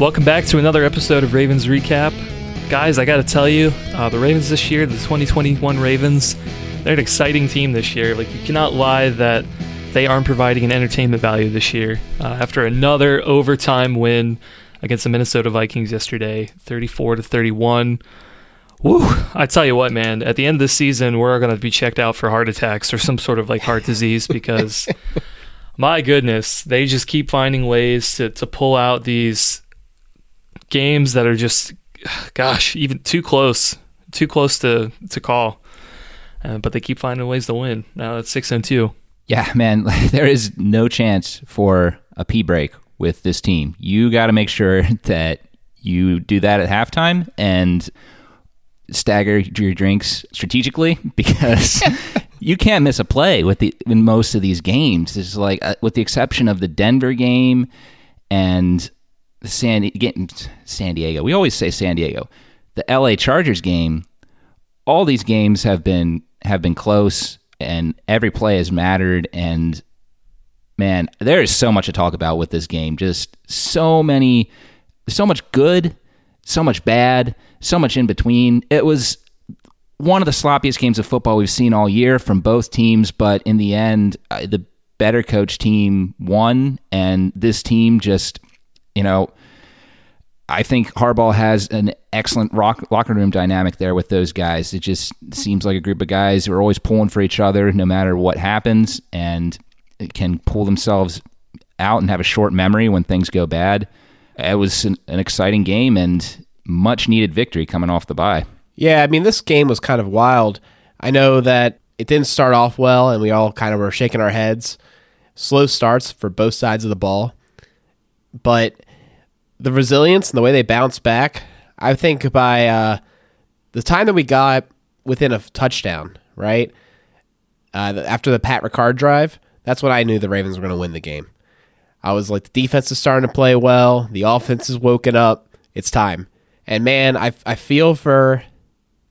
Welcome back to another episode of Ravens Recap. Guys, I got to tell you, uh, the Ravens this year, the 2021 Ravens, they're an exciting team this year. Like, you cannot lie that they aren't providing an entertainment value this year. Uh, after another overtime win against the Minnesota Vikings yesterday, 34 to 31. Woo! I tell you what, man. At the end of the season, we're going to be checked out for heart attacks or some sort of like heart disease because, my goodness, they just keep finding ways to to pull out these games that are just, gosh, even too close, too close to to call. Uh, but they keep finding ways to win. Now it's six and two. Yeah, man, there is no chance for a pee break with this team. You got to make sure that you do that at halftime and stagger your drinks strategically because you can't miss a play with the in most of these games. It's like uh, with the exception of the Denver game and the San San Diego. We always say San Diego. The LA Chargers game. All these games have been have been close and every play has mattered and man, there is so much to talk about with this game. Just so many so much good, so much bad, so much in between. It was one of the sloppiest games of football we've seen all year from both teams, but in the end, uh, the better coach team won, and this team just, you know, I think Harbaugh has an excellent rock, locker room dynamic there with those guys. It just seems like a group of guys who are always pulling for each other no matter what happens and can pull themselves out and have a short memory when things go bad. It was an, an exciting game and much needed victory coming off the bye. Yeah, I mean, this game was kind of wild. I know that it didn't start off well, and we all kind of were shaking our heads. Slow starts for both sides of the ball. But the resilience and the way they bounced back, I think by uh, the time that we got within a touchdown, right? Uh, after the Pat Ricard drive, that's when I knew the Ravens were going to win the game. I was like, the defense is starting to play well. The offense is woken up. It's time. And man, I, I feel for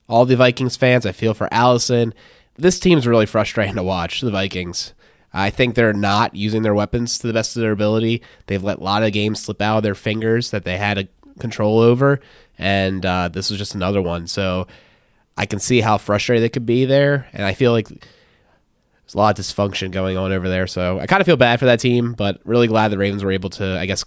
all the Vikings fans. I feel for Allison. This team's really frustrating to watch, the Vikings. I think they're not using their weapons to the best of their ability. They've let a lot of games slip out of their fingers that they had a control over, and uh, this was just another one. So I can see how frustrated they could be there, and I feel like there's a lot of dysfunction going on over there. So I kind of feel bad for that team, but really glad the Ravens were able to, I guess,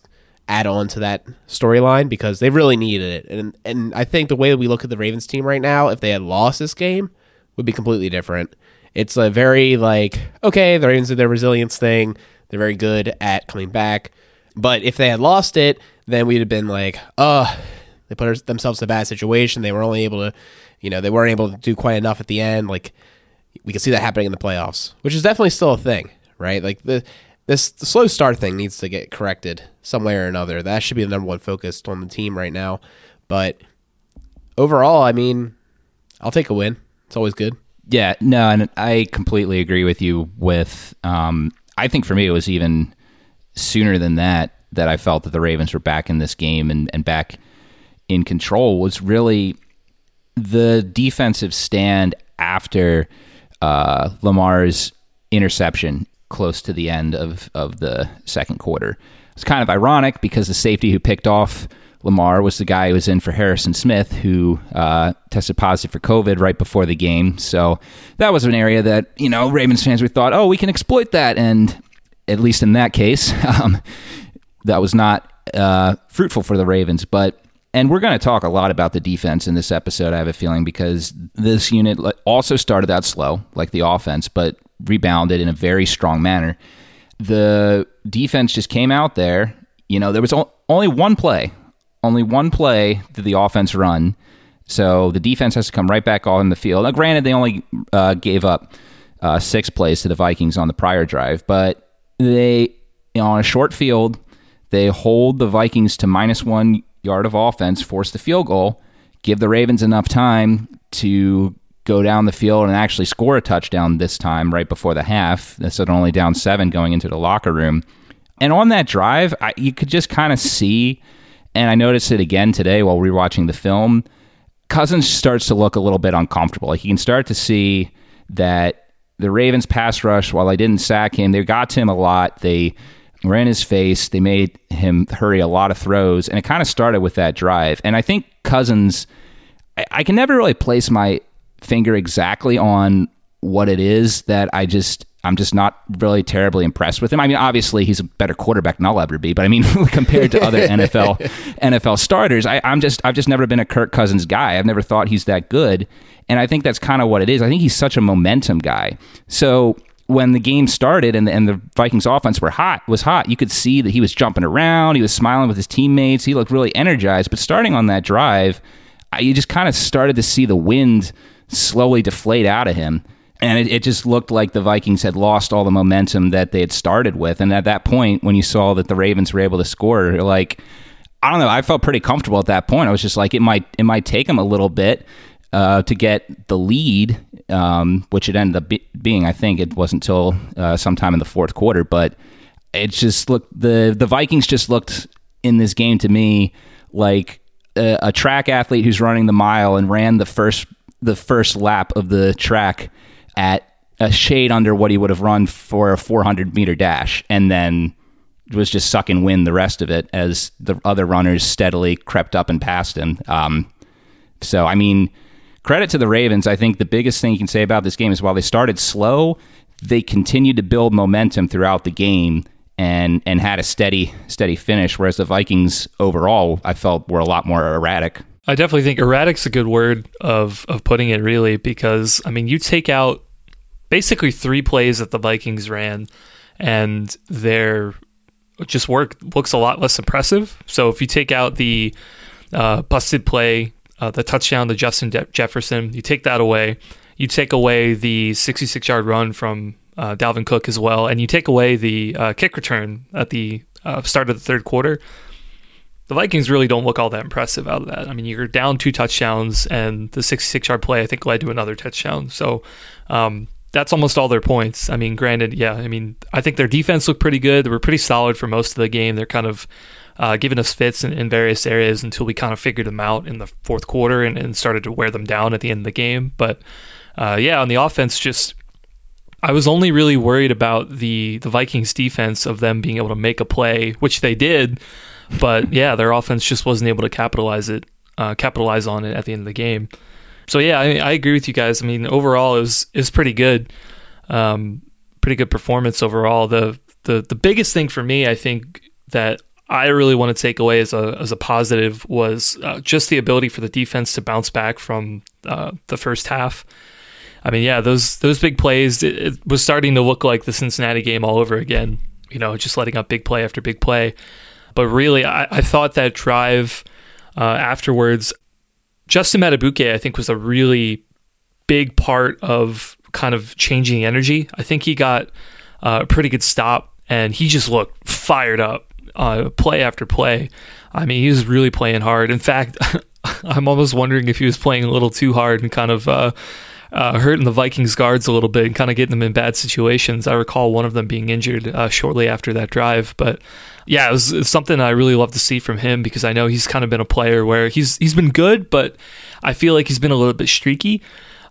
add on to that storyline because they really needed it. And and I think the way we look at the Ravens team right now, if they had lost this game, would be completely different. It's a very like okay, the Ravens did their resilience thing. They're very good at coming back. But if they had lost it, then we'd have been like, oh, they put themselves in a bad situation. They were only able to, you know, they weren't able to do quite enough at the end. Like we can see that happening in the playoffs, which is definitely still a thing, right? Like the this the slow start thing needs to get corrected some way or another. That should be the number one focus on the team right now. But overall, I mean, I'll take a win. It's always good. Yeah, no, and I completely agree with you. With um, I think for me, it was even sooner than that that I felt that the Ravens were back in this game and, and back in control. Was really the defensive stand after uh, Lamar's interception close to the end of, of the second quarter. It's kind of ironic because the safety who picked off Lamar was the guy who was in for Harrison Smith, who uh, tested positive for COVID right before the game. So that was an area that, you know, Ravens fans we thought, oh, we can exploit that. And at least in that case, um, that was not uh, fruitful for the Ravens. But and we're going to talk a lot about the defense in this episode, I have a feeling, because this unit also started out slow, like the offense, but rebounded in a very strong manner. The defense just came out there. You know, there was only one play, only one play did the offense run. So the defense has to come right back on the field. Now, granted, they only uh, gave up uh, six plays to the Vikings on the prior drive, but they, you know, on a short field, they hold the Vikings to minus one yard of offense, force the field goal, give the Ravens enough time to go down the field and actually score a touchdown this time right before the half. That's only down seven going into the locker room. And on that drive, I, you could just kind of see, and I noticed it again today while rewatching the film. Cousins starts to look a little bit uncomfortable. Like you can start to see that the Ravens pass rush, while they didn't sack him, they got to him a lot. They in his face. They made him hurry a lot of throws, and it kind of started with that drive. And I think Cousins, I, I can never really place my finger exactly on what it is that I just I'm just not really terribly impressed with him. I mean, obviously he's a better quarterback than I'll ever be, but I mean, compared to other NFL NFL starters, I, I'm just I've just never been a Kirk Cousins guy. I've never thought he's that good, and I think that's kind of what it is. I think he's such a momentum guy. So when the game started and the, and the Vikings offense were hot was hot, you could see that he was jumping around, he was smiling with his teammates, he looked really energized. But starting on that drive, I, you just kind of started to see the wind slowly deflate out of him and it, it, just looked like the Vikings had lost all the momentum that they had started with. And at that point, when you saw that the Ravens were able to score, like I don't know, I felt pretty comfortable at that point. I was just like, it might it might take them a little bit uh, to get the lead, um, which it ended up be- being. I think it wasn't until uh, sometime in the fourth quarter, but it just looked the the Vikings just looked in this game to me like a, a track athlete who's running the mile and ran the first the first lap of the track at a shade under what he would have run for a 400 meter dash, and then was just sucking wind the rest of it as the other runners steadily crept up and passed him. Um, so, I mean, credit to the Ravens. I think the biggest thing you can say about this game is while they started slow, they continued to build momentum throughout the game and and had a steady steady finish. Whereas the Vikings overall, I felt were a lot more erratic. I definitely think erratic's a good word of of putting it really because I mean you take out basically three plays that the Vikings ran and their just work looks a lot less impressive. So if you take out the uh, busted play, uh, the touchdown to Justin De- Jefferson, you take that away. You take away the 66 yard run from uh, Dalvin Cook as well, and you take away the uh, kick return at the uh, start of the third quarter the Vikings really don't look all that impressive out of that. I mean, you're down two touchdowns, and the 66 yard play, I think, led to another touchdown. So um, that's almost all their points. I mean, granted, yeah, I mean, I think their defense looked pretty good. They were pretty solid for most of the game. They're kind of uh, giving us fits in, in, various areas until we kind of figured them out in the fourth quarter and, and started to wear them down at the end of the game. But uh, yeah, on the offense, just. I was only really worried about the the Vikings defense of them being able to make a play, which they did, but yeah, their offense just wasn't able to capitalize it, uh, capitalize on it at the end of the game. So yeah, I, I agree with you guys. I mean, overall, it was is pretty good, um, pretty good performance overall. The the the biggest thing for me, I think that I really want to take away as a as a positive was uh, just the ability for the defense to bounce back from uh, the first half. I mean, yeah, those those big plays. It, it, was starting to look like the Cincinnati game all over again. You know, just letting up big play after big play. But really, I, I thought that drive uh, afterwards, Justin Madubuike, I think, was a really big part of kind of changing the energy. I think he got uh, a pretty good stop, and he just looked fired up, uh, play after play. I mean, he was really playing hard. In fact, I'm almost wondering if he was playing a little too hard and kind of uh, hurting the Vikings guards a little bit and kind of getting them in bad situations. I recall one of them being injured uh, shortly after that drive, but yeah, it was, it was, something I really love to see from him because I know he's kind of been a player where he's he's been good, but I feel like he's been a little bit streaky.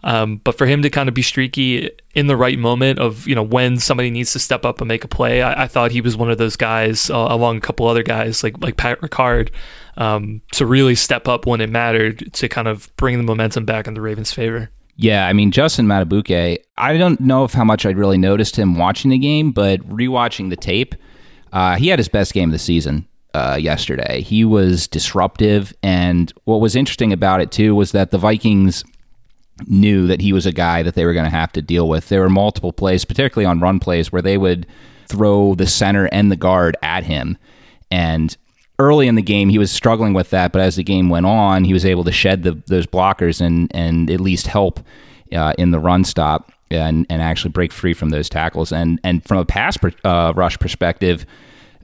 Um, but for him to kind of be streaky in the right moment of you know when somebody needs to step up and make a play, I, I thought he was one of those guys uh, along a couple other guys like like Pat Ricard um, to really step up when it mattered to kind of bring the momentum back in the Ravens' favor. Yeah, I mean Justin Madubuike. I don't know if how much I'd really noticed him watching the game, but rewatching the tape, uh, he had his best game of the season uh, yesterday. He was disruptive, and what was interesting about it too was that the Vikings knew that he was a guy that they were going to have to deal with. There were multiple plays, particularly on run plays, where they would throw the center and the guard at him, and early in the game he was struggling with that, but as the game went on, he was able to shed the, those blockers and and at least help uh, in the run stop and and actually break free from those tackles. And and from a pass per, uh, rush perspective,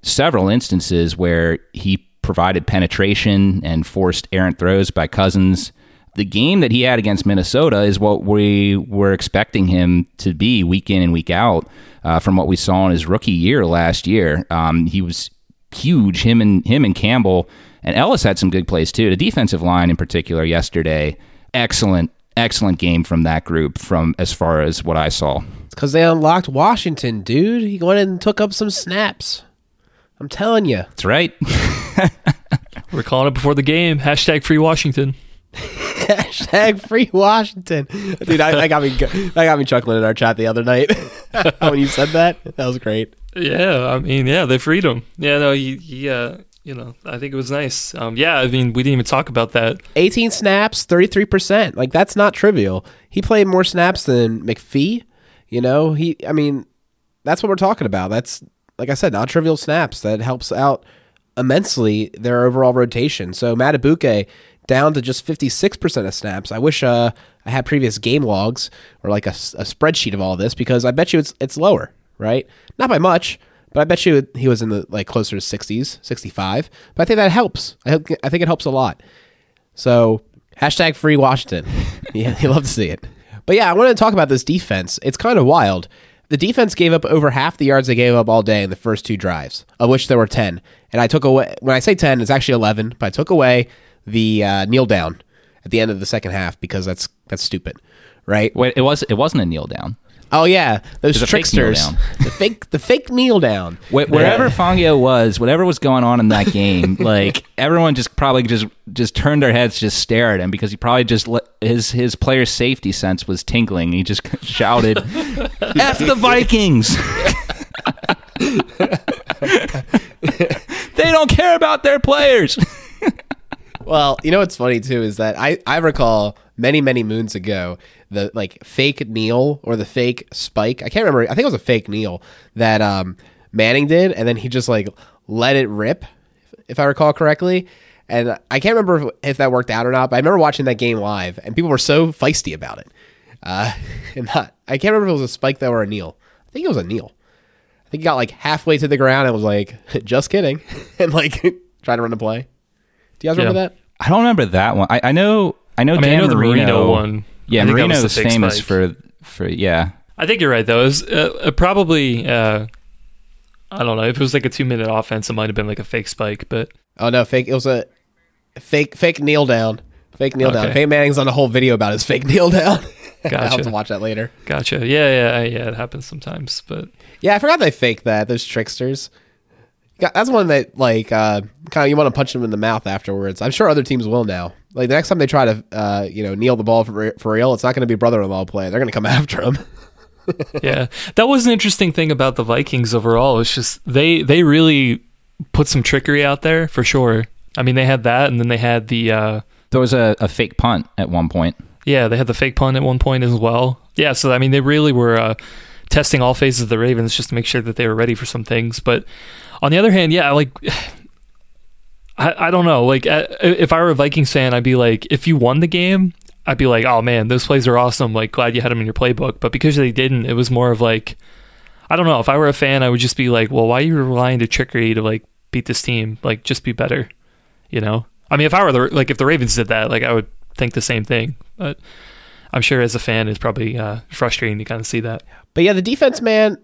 several instances where he provided penetration and forced errant throws by Cousins. The game that he had against Minnesota is what we were expecting him to be week in and week out uh, from what we saw in his rookie year last year. Um, he was huge. Him and him and Campbell and Ellis had some good plays too. The defensive line in particular yesterday, excellent, excellent game from that group. From as far as what I saw, it's because they unlocked Washington, dude. He went and took up some snaps. I'm telling you. That's right. We're calling it before the game. Hashtag free Washington. Hashtag free Washington, dude. I, that got me. That got me chuckling in our chat the other night when you said that. That was great. Yeah, I mean, yeah, they freed him. Yeah, no, he, he uh, you know, I think it was nice. Um, yeah, I mean, we didn't even talk about that. 18 snaps, 33%. Like that's not trivial. He played more snaps than McPhee. You know, he. I mean, that's what we're talking about. That's like I said, not trivial snaps. That helps out immensely their overall rotation. So Madubuike down to just 56% of snaps. I wish uh, I had previous game logs or like a, a, spreadsheet of all this because I bet you it's it's lower, right? Not by much, but I bet you he was in the like closer to 60s, 65. But I think that helps. I, I think it helps a lot. So hashtag free Washington. yeah, you love to see it. But yeah, I wanted to talk about this defense. It's kind of wild. The defense gave up over half the yards they gave up all day in the first two drives, of which there were 10. And I took away, when I say 10, it's actually 11, but I took away the uh, kneel down at the end of the second half because that's that's stupid, right? Wait, it was it wasn't a kneel down. Oh yeah, those tricksters. The fake the fake kneel down. Wh- wherever yeah. Fangio was, whatever was going on in that game, like everyone just probably just just turned their heads, just stare at him because he probably just let, his his player safety sense was tingling. He just shouted, "F the Vikings." they don't care about their players. Well, you know what's funny too is that I I recall many many moons ago the like fake kneel or the fake spike. I can't remember. I think it was a fake kneel that um, Manning did, and then he just like let it rip, if I recall correctly. And I can't remember if, if that worked out or not. But I remember watching that game live, and people were so feisty about it. Uh, and not, I can't remember if it was a spike though or a kneel. I think it was a kneel. I think he got like halfway to the ground and was like, "Just kidding," and like tried to run the play. Do you guys remember yeah. that? I don't remember that one. I, I know. I know. I mean, Dan I know the Marino one. Yeah, Marino was famous spike. for for yeah. I think you're right though. It was uh, probably uh, I don't know if it was like a two minute offense. It might have been like a fake spike, but oh no, fake. It was a fake fake kneel down. Fake kneel okay. down. Peyton Manning's on a whole video about his fake kneel down. Gotcha. I'll have to watch that later. Gotcha. Yeah, yeah, yeah. It happens sometimes, but yeah, I forgot they faked that. Those tricksters. That's one that like uh, kind of you want to punch them in the mouth afterwards. I'm sure other teams will now. Like the next time they try to uh, you know kneel the ball for for real, it's not going to be brother-in-law play. They're going to come after him. yeah, that was an interesting thing about the Vikings overall. It's just they they really put some trickery out there for sure. I mean, they had that, and then they had the uh, there was a, a fake punt at one point. Yeah, they had the fake punt at one point as well. Yeah, so I mean, they really were uh, testing all phases of the Ravens just to make sure that they were ready for some things, but on the other hand, yeah, like I, I don't know. Like if I were a Vikings fan, I'd be like, if you won the game, I'd be like, oh man, those plays are awesome. Like glad you had them in your playbook. But because they didn't, it was more of like, I don't know. If I were a fan, I would just be like, well, why are you relying to trickery to like beat this team? Like just be better, you know. I mean, if I were the like if the Ravens did that, like I would think the same thing. But I'm sure as a fan, it's probably uh, frustrating to kind of see that. But yeah, the defense, man.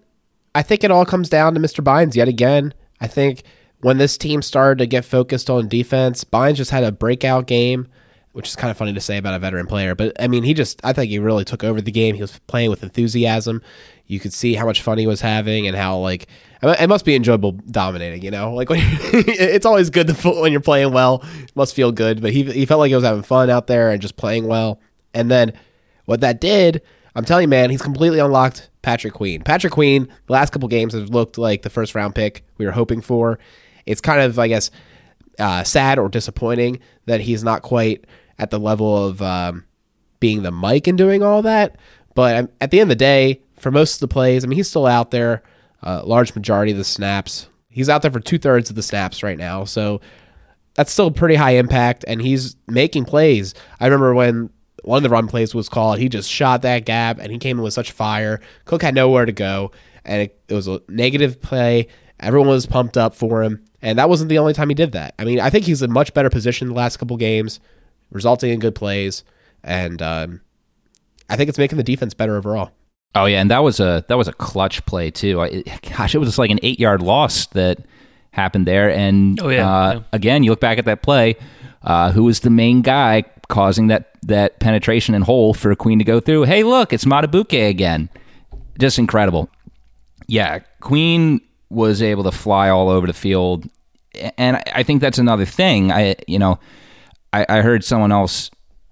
I think it all comes down to Mr. Bynes yet again. I think when this team started to get focused on defense, Bynes just had a breakout game, which is kind of funny to say about a veteran player. But I mean, he just, I think he really took over the game. He was playing with enthusiasm. You could see how much fun he was having and how, like, it must be enjoyable dominating, you know? Like, it's always good to, when you're playing well. It must feel good. But he, he felt like he was having fun out there and just playing well. And then what that did, I'm telling you, man, he's completely unlocked Patrick Queen. Patrick Queen, the last couple games have looked like the first round pick we were hoping for. It's kind of, I guess, uh, sad or disappointing that he's not quite at the level of um, being the Mike and doing all that. But um, at the end of the day, for most of the plays, I mean, he's still out there. Uh, large majority of the snaps, he's out there for two thirds of the snaps right now. So that's still pretty high impact, and he's making plays. I remember when one of the run plays was called. He just shot that gap and he came in with such fire. Cook had nowhere to go, and it, it was a negative play. Everyone was pumped up for him, and that wasn't the only time he did that. I mean, I think he's in much better position the last couple games, resulting in good plays, and um, I think it's making the defense better overall. Oh yeah, and that was a that was a clutch play too. I, gosh, it was like an eight yard loss that happened there. And oh, yeah, uh, yeah. again, you look back at that play. Uh, who was the main guy causing that that penetration and hole for a Queen to go through. Hey, look, it's Madubuike again. Just incredible. Yeah, Queen was able to fly all over the field, and I think that's another thing. I you know, I, I heard someone else,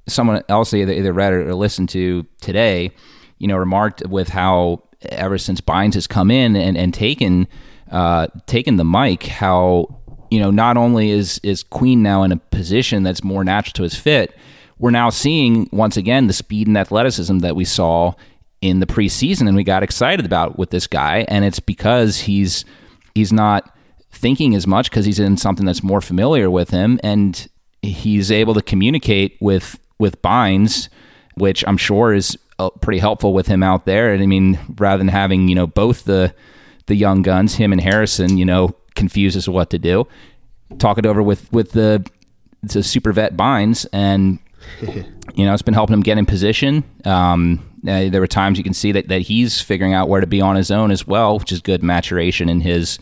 someone else either, either read or listened to today, you know, remarked with how ever since Bynes has come in and and taken uh, taken the Mike, how you know not only is is Queen now in a position that's more natural to his fit, we're now seeing once again the speed and athleticism that we saw in the preseason and we got excited about with this guy. And it's because he's he's not thinking as much because he's in something that's more familiar with him. And he's able to communicate with with Bynes which I'm sure is uh, pretty helpful with him out there. And I mean rather than having you know both the the young guns him and Harrison you know to what to do talk it over with with the the super vet Bynes and you know, it's been helping him get in position. Um, uh, there were times you can see that, that he's figuring out where to be on his own as well, which is good maturation in his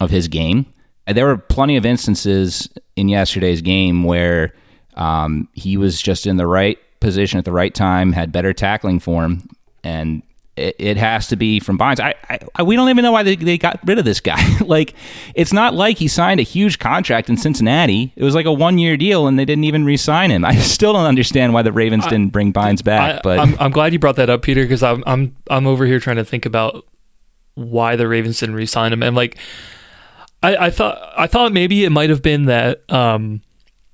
of his game. And there were plenty of instances in yesterday's game where um, he was just in the right position at the right time, had better tackling form, and it, it has to be from Bynes. I, I, we don't even know why they, they got rid of this guy. like, it's not like he signed a huge contract in Cincinnati. It was like a one year deal, and they didn't even re-sign him. I still don't understand why the Ravens I, didn't bring Bynes back. I, but I'm, I'm glad you brought that up, Peter, because I'm I'm I'm over here trying to think about why the Ravens didn't re-sign him, and like. I, I thought I thought maybe it might have been that um,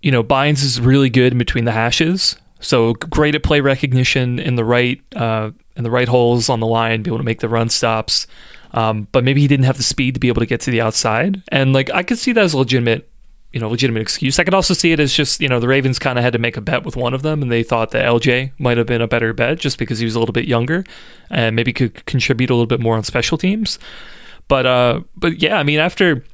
you know Bynes is really good in between the hashes, so great at play recognition in the right uh, in the right holes on the line, be able to make the run stops. Um, but maybe he didn't have the speed to be able to get to the outside. And like I could see that as a legitimate, you know, legitimate excuse. I could also see it as just you know the Ravens kind of had to make a bet with one of them, and they thought that LJ might have been a better bet just because he was a little bit younger and maybe could contribute a little bit more on special teams. But uh, but yeah, I mean after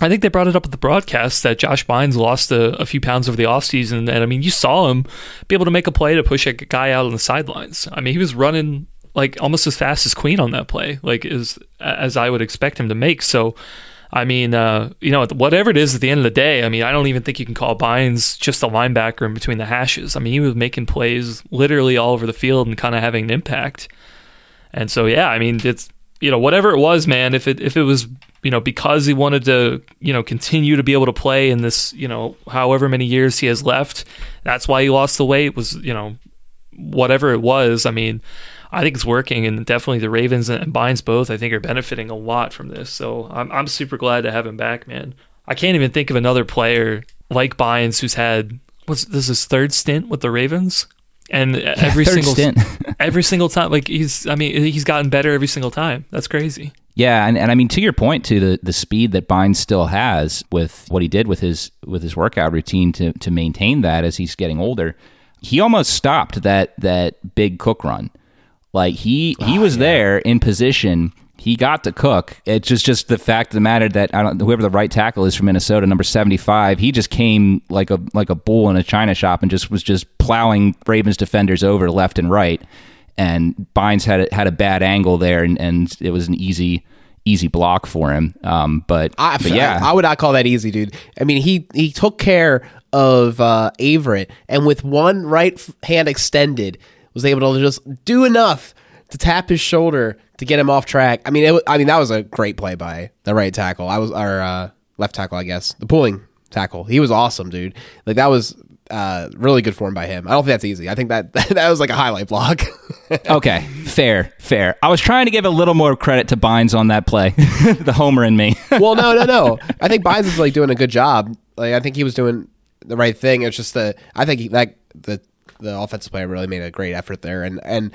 I think they brought it up at the broadcast that Josh Bynes lost a, a, few pounds over the offseason. And I mean, you saw him be able to make a play to push a guy out on the sidelines. I mean, he was running like almost as fast as Queen on that play, like as, as I would expect him to make. So, I mean, uh, you know, whatever it is at the end of the day, I mean, I don't even think you can call Bynes just a linebacker in between the hashes. I mean, he was making plays literally all over the field and kind of having an impact. And so, yeah, I mean, it's you know whatever it was, man. If it if it was you know because he wanted to you know continue to be able to play in this you know however many years he has left, that's why he lost the weight. Was you know whatever it was. I mean, I think it's working, and definitely the Ravens and Bynes both I think are benefiting a lot from this. So I'm I'm super glad to have him back, man. I can't even think of another player like Bynes who's had what's this is his third stint with the Ravens and every yeah, single stint. every single time like he's i mean he's gotten better every single time that's crazy yeah and, and i mean to your point to the the speed that Bynes still has with what he did with his with his workout routine to to maintain that as he's getting older he almost stopped that that big Cook run like he he oh, was yeah. there in position he got to Cook. It's just just the fact of the matter that I don't whoever the right tackle is from Minnesota, number seventy five, he just came like a like a bull in a china shop and just was just plowing Ravens defenders over left and right. And Bynes had a, had a bad angle there, and, and it was an easy easy block for him. Um, but, I, but yeah, I, I, would not call that easy, dude. I mean, he he took care of uh, Averett, and with one right hand extended, was able to just do enough to tap his shoulder to get him off track. I mean, it, I mean that was a great play by the right tackle. I was our uh, left tackle, I guess, the pulling tackle. He was awesome, dude. Like that was uh, really good form by him. I don't think that's easy. I think that that was like a highlight block. okay, fair, fair. I was trying to give a little more credit to Bynes on that play, the homer in me. well, no, no, no. I think Bynes is like doing a good job. Like I think he was doing the right thing. It's just that I think he, that the the offensive player really made a great effort there, and and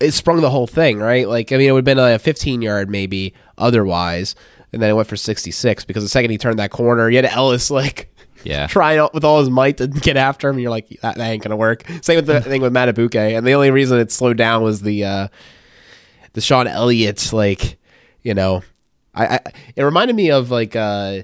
it sprung the whole thing, right? Like, I mean, it would have been like a 15 yard maybe otherwise, and then it went for 66 because the second he turned that corner, you had Ellis like yeah trying with all his might to get after him. And you're like, that, that ain't gonna work. Same with the thing with Madubuike, and the only reason it slowed down was the uh, the Shawn Elliott like, you know, I, I it reminded me of like. uh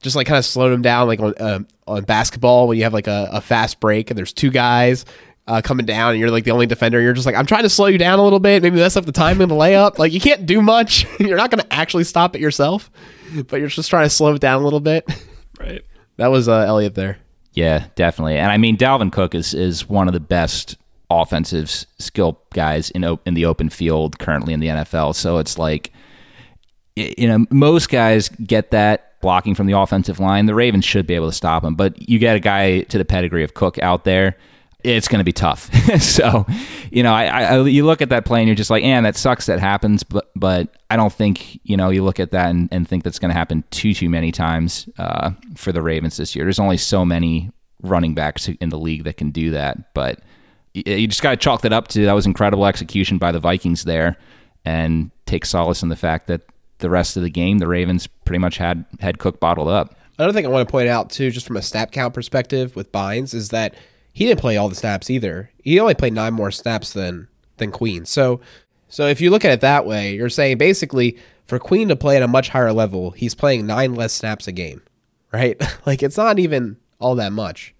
just like kind of slowed him down like on uh, on basketball when you have like a, a fast break and there's two guys uh, coming down and you're like the only defender. You're just like, I'm trying to slow you down a little bit, maybe mess up the timing of the layup. Like you can't do much. you're not going to actually stop it yourself, but you're just trying to slow it down a little bit. Right. That was uh, Elliott there. Yeah, definitely. And I mean, Dalvin Cook is is one of the best offensive skill guys in in the open field currently in the NFL. So it's like you know, most guys get that blocking from the offensive line. The Ravens should be able to stop him, but you get a guy to the pedigree of Cook out there. It's going to be tough. so, you know, I, I, you look at that play and you're just like, "Man, that sucks. That happens." But, but I don't think you know. You look at that and, and think that's going to happen too, too many times uh, for the Ravens this year. There's only so many running backs in the league that can do that, but you just got to chalk that up to that was incredible execution by the Vikings there, and take solace in the fact that the rest of the game, the Ravens pretty much had had Cook bottled up. Another thing I want to point out too, just from a snap count perspective with Bynes, is that he didn't play all the snaps either. He only played nine more snaps than than Queen. So, so if you look at it that way, you're saying basically for Queen to play at a much higher level, he's playing nine less snaps a game, right? like it's not even all that much.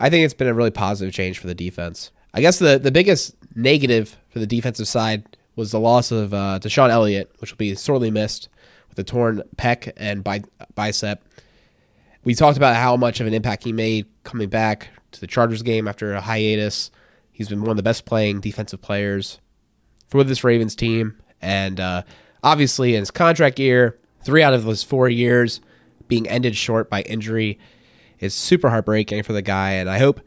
I think it's been a really positive change for the defense. I guess the the biggest negative for the defensive side was the loss of uh, DeShon Elliott, which will be sorely missed with a torn pec and bi- bicep. We talked about how much of an impact he made coming back to the Chargers game after a hiatus. He's been one of the best playing defensive players for this Ravens team. And uh, obviously, in his contract year, three out of those four years being ended short by injury is super heartbreaking for the guy. And I hope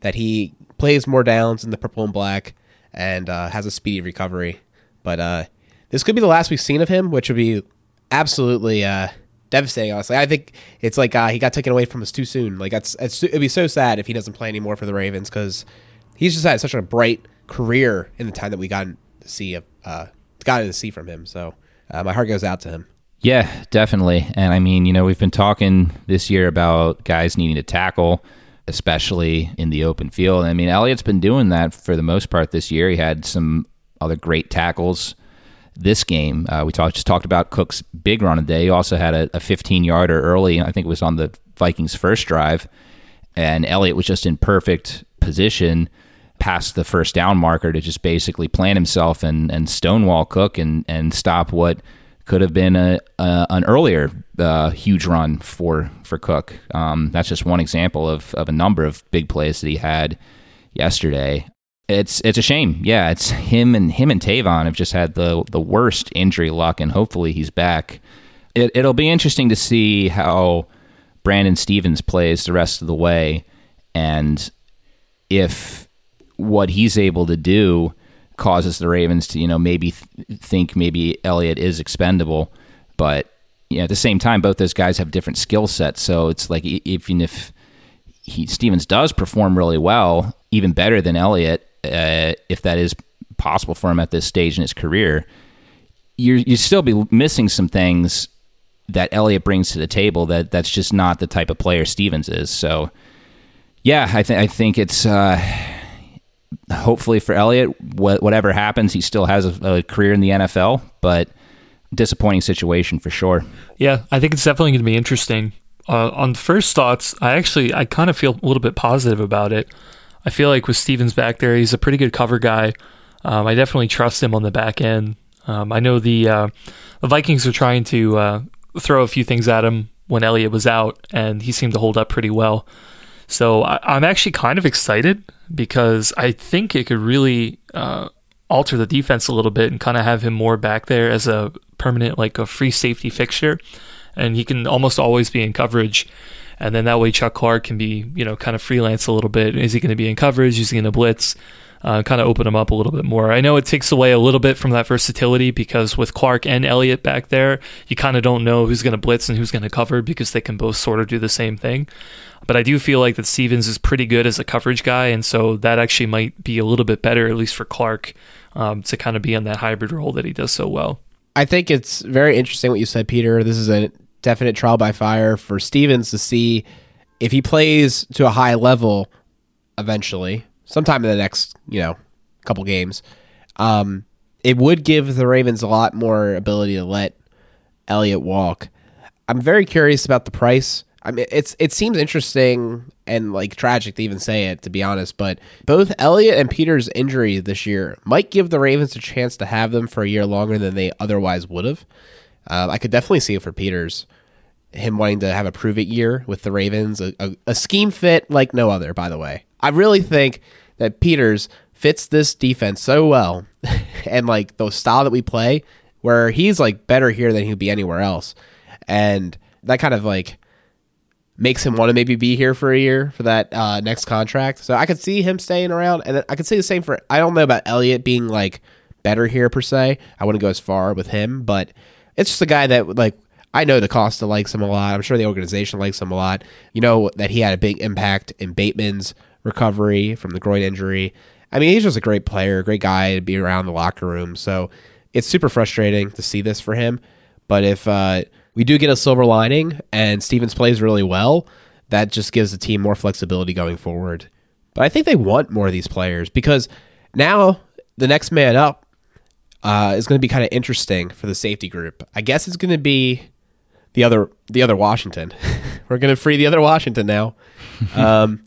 that he plays more downs in the purple and black and uh, has a speedy recovery. But uh, this could be the last we've seen of him, which would be absolutely uh, devastating. Honestly, I think it's like uh, he got taken away from us too soon. Like it's, it's it'd be so sad if he doesn't play anymore for the Ravens because he's just had such a bright career in the time that we got to see uh, got to see from him. So uh, my heart goes out to him. Yeah, definitely. And I mean, you know, we've been talking this year about guys needing to tackle especially in the open field. I mean, Elliott's been doing that for the most part this year. He had some other great tackles this game. Uh, we talked just talked about Cook's big run of the day. He also had a, a 15 yarder early. I think it was on the Vikings' first drive, and Elliott was just in perfect position past the first down marker to just basically plant himself and, and stonewall Cook and, and stop what could have been a, a an earlier uh, huge run for for Cook. Um, that's just one example of of a number of big plays that he had yesterday. It's it's a shame. Yeah, it's him and him and Tavon have just had the the worst injury luck, and hopefully he's back. It, it'll be interesting to see how Brandon Stephens plays the rest of the way, and if what he's able to do causes the Ravens to, you know, maybe th- think maybe Elliott is expendable, but you know, at the same time, both those guys have different skill sets. So it's like even if he Stephens does perform really well, even better than Elliott, uh, if that is possible for him at this stage in his career, you you still be missing some things that Elliott brings to the table that that's just not the type of player Stephens is. So yeah, I think I think it's. Uh, hopefully for Elliott, wh- whatever happens, he still has a, a, career in the NFL, but disappointing situation for sure. Yeah, I think it's definitely going to be interesting. Uh, on first thoughts, I actually I kind of feel a little bit positive about it. I feel like with Stephens back there, he's a pretty good cover guy. Um, I definitely trust him on the back end. Um, I know the uh, the Vikings were trying to uh, throw a few things at him when Elliott was out, and he seemed to hold up pretty well. So I, am actually kind of excited because I think it could really uh, alter the defense a little bit and kind of have him more back there as a permanent, like a free safety fixture. And he can almost always be in coverage. And then that way Chuck Clark can be, you know, kind of freelance a little bit. Is he going to be in coverage? Is he going to blitz? Uh, kind of open him up a little bit more. I know it takes away a little bit from that versatility because with Clark and Elliott back there, you kind of don't know who's going to blitz and who's going to cover because they can both sort of do the same thing. But I do feel like that Stephens is pretty good as a coverage guy, and so that actually might be a little bit better, at least for Clark, um, to kind of be in that hybrid role that he does so well. I think it's very interesting what you said, Peter. This is a definite trial by fire for Stephens to see if he plays to a high level eventually, sometime in the next, you know, couple games. Um, it would give the Ravens a lot more ability to let Elliott walk. I'm very curious about the price. I mean, it's it seems interesting and like tragic to even say it, to be honest. But both Elliott and Peters' injury this year might give the Ravens a chance to have them for a year longer than they otherwise would have. Uh, I could definitely see it for Peters, him wanting to have a prove it year with the Ravens, a, a, a scheme fit like no other. By the way, I really think that Peters fits this defense so well, and like the style that we play where he's like better here than he'd be anywhere else. And that kind of like makes him want to maybe be here for a year for that uh, next contract. So I could see him staying around, and I could say the same for. I don't know about Elliott being like better here per se. I wouldn't go as far with him, but it's just a guy that like I know DeCosta likes him a lot. I'm sure the organization likes him a lot. You know that he had a big impact in Bateman's recovery from the groin injury. I mean, he's just a great player, a great guy to be around the locker room. So it's super frustrating to see this for him. But if uh, we do get a silver lining and Stephens plays really well, that just gives the team more flexibility going forward. But I think they want more of these players because now the next man up uh, is going to be kind of interesting for the safety group. I guess it's going to be the other the other Washington. We're going to free the other Washington now. Um,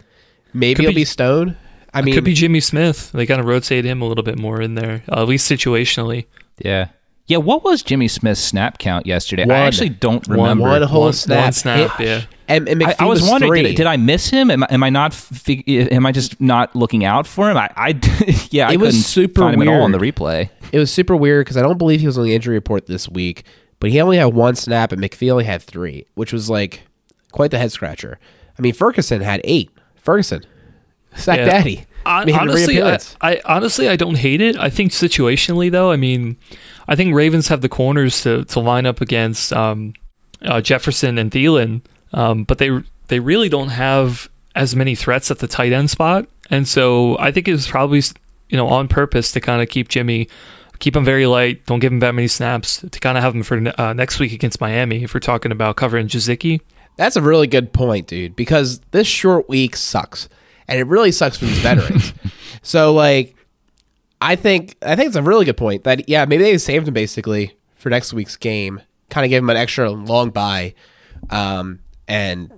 maybe Could it'll be- be Stone. I mean, Could be Jimmy Smith. They kind of rotate him a little bit more in there, uh, at least situationally. Yeah. Yeah, what was Jimmy Smith's snap count yesterday? One. I actually don't One- remember. one whole One- snap. one snap, hit. yeah. And, and I, McPhee I was, wondering, did, did I miss him? Am, I- am I not? Fig- am I just not looking out for him? I, I yeah, I It was couldn't super find him at all on the replay. It was super weird because I don't believe he was on the injury report this week, but he only had one snap and McPhee only had three, which was like quite the head scratcher. I mean, Ferguson had eight. Ferguson, sack Yeah. daddy. Made honestly, I. I honestly I don't hate it. I think situationally though, I mean, I think Ravens have the corners to, to line up against um, uh, Jefferson and Thielen, um, but they they really don't have as many threats at the tight end spot, and so I think it was probably you know on purpose to kind of keep Jimmy. Keep him very light. Don't give him that many snaps to kind of have him for uh, next week against Miami. If we're talking about covering Gesicki, That's a really good point, dude, because this short week sucks. And it really sucks for these veterans. so like I think I think it's a really good point that yeah, maybe they saved him basically for next week's game. Kind of gave him an extra long bye. Um, and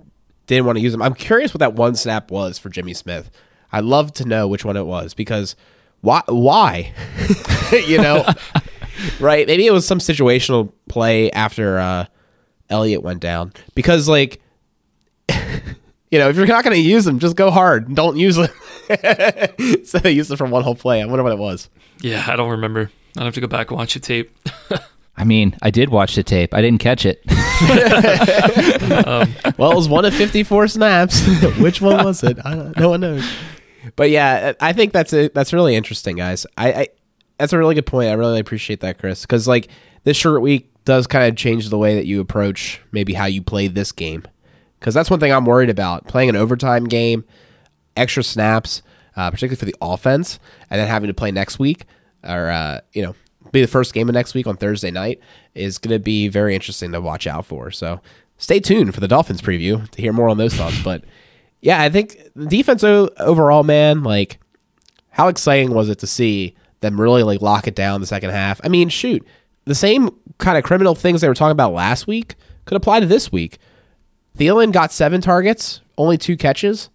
didn't want to use him. I'm curious what that one snap was for Jimmy Smith. I'd love to know which one it was because why why? you know? right? Maybe it was some situational play after uh Elliott went down. Because like you know, if you're not going to use them, just go hard. Don't use them. so they used it for one whole play. I wonder what it was. yeah, I don't remember. I'd have to go back and watch the tape. I mean, I did watch the tape. I didn't catch it. Well, it was one of 54 snaps. Which one was it? I don't, no one knows. But yeah, I think that's it. That's really interesting, guys. I, I that's a really good point. I really appreciate that, Chris, because like this short week does kind of change the way that you approach maybe how you play this game. Because that's one thing I'm worried about playing an overtime game, extra snaps, uh, particularly for the offense, and then having to play next week or uh, you know be the first game of next week on Thursday night is going to be very interesting to watch out for. So stay tuned for the Dolphins preview to hear more on those thoughts. But yeah, I think the defense overall, man, like how exciting was it to see them really like lock it down the second half? I mean, shoot, the same kind of criminal things they were talking about last week could apply to this week. Thielen got seven targets, only two catches,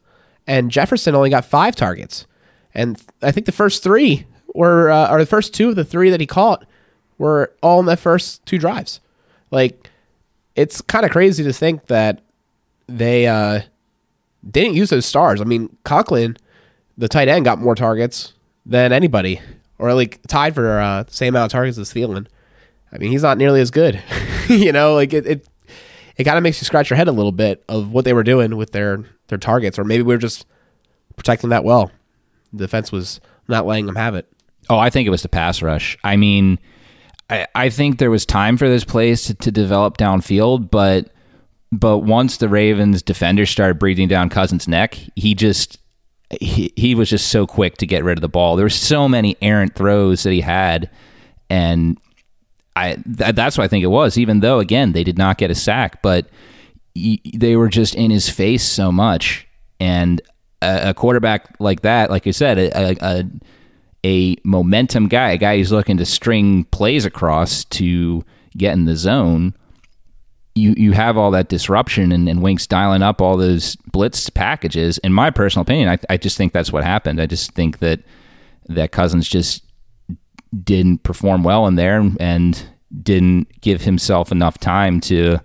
and Jefferson only got five targets. And I think the first three were, uh, or the first two of the three that he caught were all in the first two drives. Like, it's kind of crazy to think that they uh, didn't use those stars. I mean, Conklin, the tight end, got more targets than anybody, or like tied for uh, the same amount of targets as Thielen. I mean, he's not nearly as good. you know, like it, it, it kind of makes you scratch your head a little bit of what they were doing with their their targets, or maybe we were just protecting that well. The defense was not letting them have it. Oh, I think it was the pass rush. I mean, I, I think there was time for this plays to, to develop downfield, but but once the Ravens defenders started breathing down Cousins' neck, he just he, he was just so quick to get rid of the ball. There were so many errant throws that he had, and I th- that's what I think it was. Even though again they did not get a sack, but y- they were just in his face so much, and a, a quarterback like that, like you said, a, a a momentum guy, a guy who's looking to string plays across to get in the zone, you you have all that disruption and, and Winks dialing up all those blitz packages. In my personal opinion, I, I just think that's what happened. I just think that that Cousins just didn't perform well in there and didn't give himself enough time to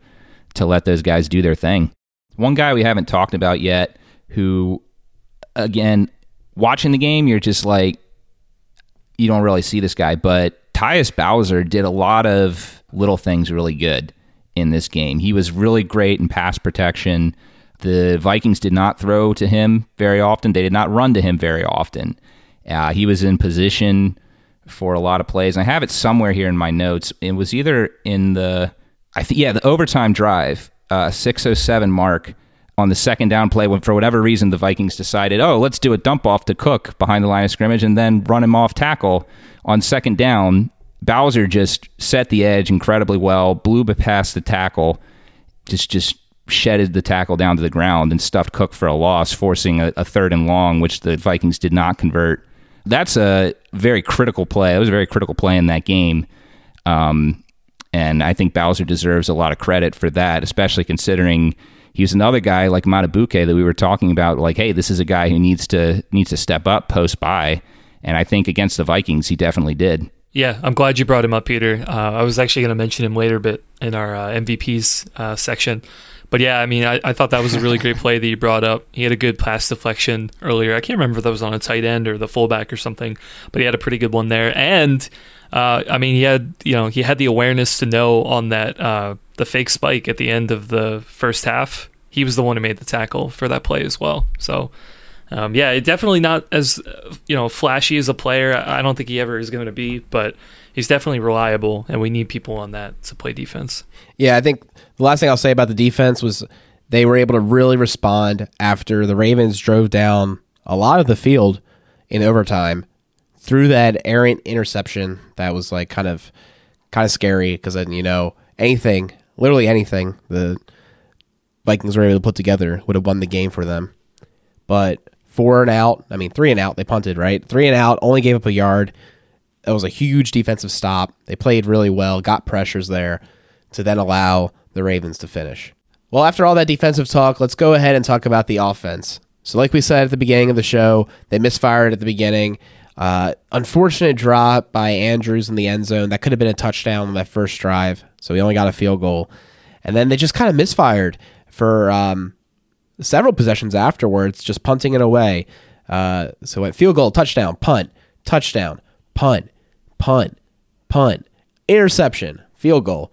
to let those guys do their thing. One guy we haven't talked about yet, who again watching the game, you're just like you don't really see this guy, but Tyus Bowser did a lot of little things really good in this game. He was really great in pass protection. The Vikings did not throw to him very often. They did not run to him very often. Uh, he was in position for a lot of plays. I have it somewhere here in my notes. It was either in the, I think, yeah, the overtime drive, uh, 607 mark on the second down play when, for whatever reason, the Vikings decided, oh, let's do a dump off to Cook behind the line of scrimmage and then run him off tackle on second down. Bowser just set the edge incredibly well, blew past the tackle, just just shedded the tackle down to the ground and stuffed Cook for a loss, forcing a, a third and long, which the Vikings did not convert. That's a very critical play. It was a very critical play in that game. Um, and I think Bowser deserves a lot of credit for that, especially considering he's another guy like Madubuike that we were talking about. Like, hey, this is a guy who needs to needs to step up post bye, and I think against the Vikings, he definitely did. Yeah, I'm glad you brought him up, Peter. Uh, I was actually going to mention him later, but in our uh, MVPs uh, section. But yeah, I mean, I, I, thought that was a really great play that you brought up. He had a good pass deflection earlier. I can't remember if that was on a tight end or the fullback or something, but he had a pretty good one there. And uh, I mean, he had you know he had the awareness to know on that uh, the fake spike at the end of the first half. He was the one who made the tackle for that play as well. So um, yeah, definitely not as you know flashy as a player. I don't think he ever is going to be, but he's definitely reliable, and we need people on that to play defense. Yeah, I think the last thing I'll say about the defense was they were able to really respond after the Ravens drove down a lot of the field in overtime through that errant interception that was like kind of kind of scary because then you know anything, literally anything the Vikings were able to put together would have won the game for them, but four and out. I mean, three and out. They punted, right? Three and out, only gave up a yard. That was a huge defensive stop. They played really well, got pressures there to then allow the Ravens to finish. Well, after all that defensive talk, let's go ahead and talk about the offense. So, like we said at the beginning of the show, they misfired at the beginning. Uh, unfortunate drop by Andrews in the end zone. That could have been a touchdown on that first drive. So, he only got a field goal. And then they just kind of misfired for um, several possessions afterwards, just punting it away. Uh, so at field goal, touchdown, punt, touchdown, punt, punt, punt, interception, field goal.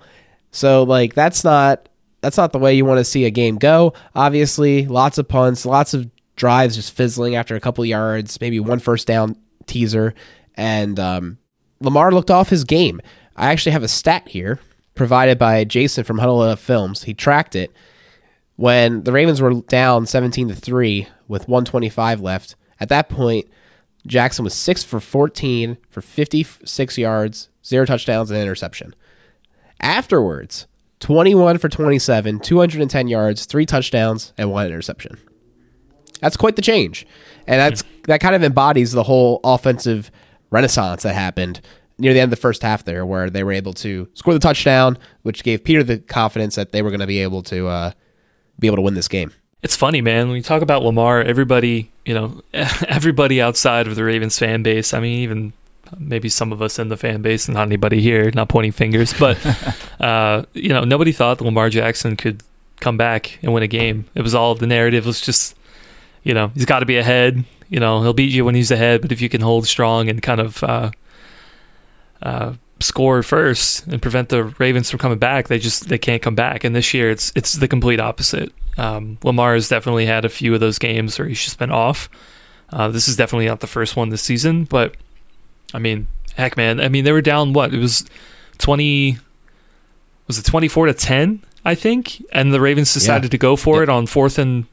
So like that's not that's not the way you want to see a game go. Obviously, lots of punts, lots of drives just fizzling after a couple yards, maybe one first down teaser, and um, Lamar looked off his game. I actually have a stat here provided by Jason from Huddle Films. He tracked it when the Ravens were down 17 to 3 with 125 left. At that point, Jackson was 6 for 14 for 56 yards, zero touchdowns, and an interception. Afterwards, 21 for 27, 210 yards, three touchdowns, and one interception. That's quite the change. And that's that kind of embodies the whole offensive renaissance that happened near the end of the first half there, where they were able to score the touchdown, which gave Peter the confidence that they were going to be able to uh, be able to win this game. It's funny, man. When you talk about Lamar, everybody, you know, everybody outside of the Ravens fan base, I mean, even maybe some of us in the fan base, not anybody here, not pointing fingers, but, uh, you know, nobody thought Lamar Jackson could come back and win a game. It was all the narrative was just, you know, he's got to be ahead. You know, he'll beat you when he's ahead, but if you can hold strong and kind of, uh, uh, score first and prevent the Ravens from coming back, they just they can't come back. And this year, it's it's the complete opposite. Um, Lamar has definitely had a few of those games where he's just been off. Uh, this is definitely not the first one this season, but I mean, heck, man. I mean, they were down what? It was twenty. Was it twenty four to ten? I think, and the Ravens decided yeah. to go for it on fourth and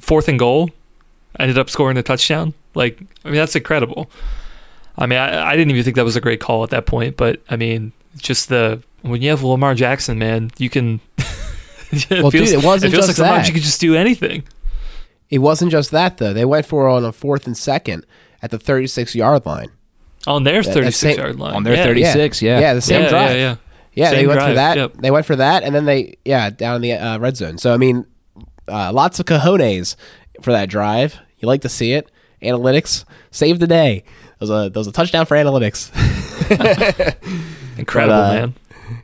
fourth and goal. Ended up scoring a touchdown. Like, I mean, that's incredible. I mean, I, I, didn't even think that was a great call at that point, but I mean, just the when you have Lamar Jackson, man, you can. it well, feels, dude, it wasn't it feels just like that. you could just do anything. It wasn't just that though. They went for it on a fourth and second at the 36 yard line. On their 36 same, yard line. On their yeah. 36, yeah. Yeah, the same yeah, drive. Yeah, yeah. Yeah, same they went drive, for that. Yep. They went for that, and then they, yeah, down in the uh, red zone. So I mean, uh, lots of cojones for that drive. You like to see it. Analytics saved the day was a that was a touchdown for analytics. Incredible, but, uh, man.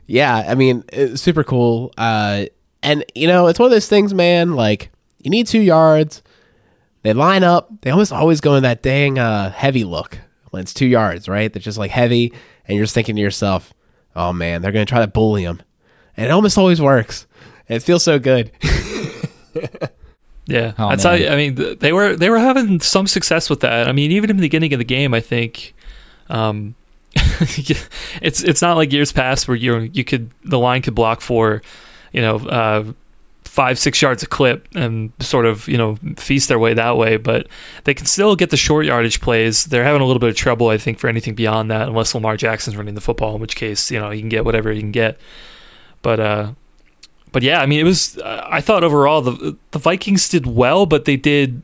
Yeah, I mean, super cool. Uh, and you know, it's one of those things, man. Like you need two yards. They line up. They almost always go in that dang uh, heavy look when it's two yards, right? They're just like heavy, and you're just thinking to yourself, "Oh man, they're going to try to bully him," and it almost always works. And it feels so good. Yeah, Oh, I tell man. I mean, they were they were having some success with that. I mean, even in the beginning of the game, I think, um, it's it's not like years past where you you could the line could block for, you know, uh, five six yards a clip and sort of you know feast their way that way, but they can still get the short yardage plays. They're having a little bit of trouble, I think, for anything beyond that, unless Lamar Jackson's running the football, in which case you know he can get whatever he can get. But uh, but yeah, I mean, it was. Uh, I thought overall the the Vikings did well, but they did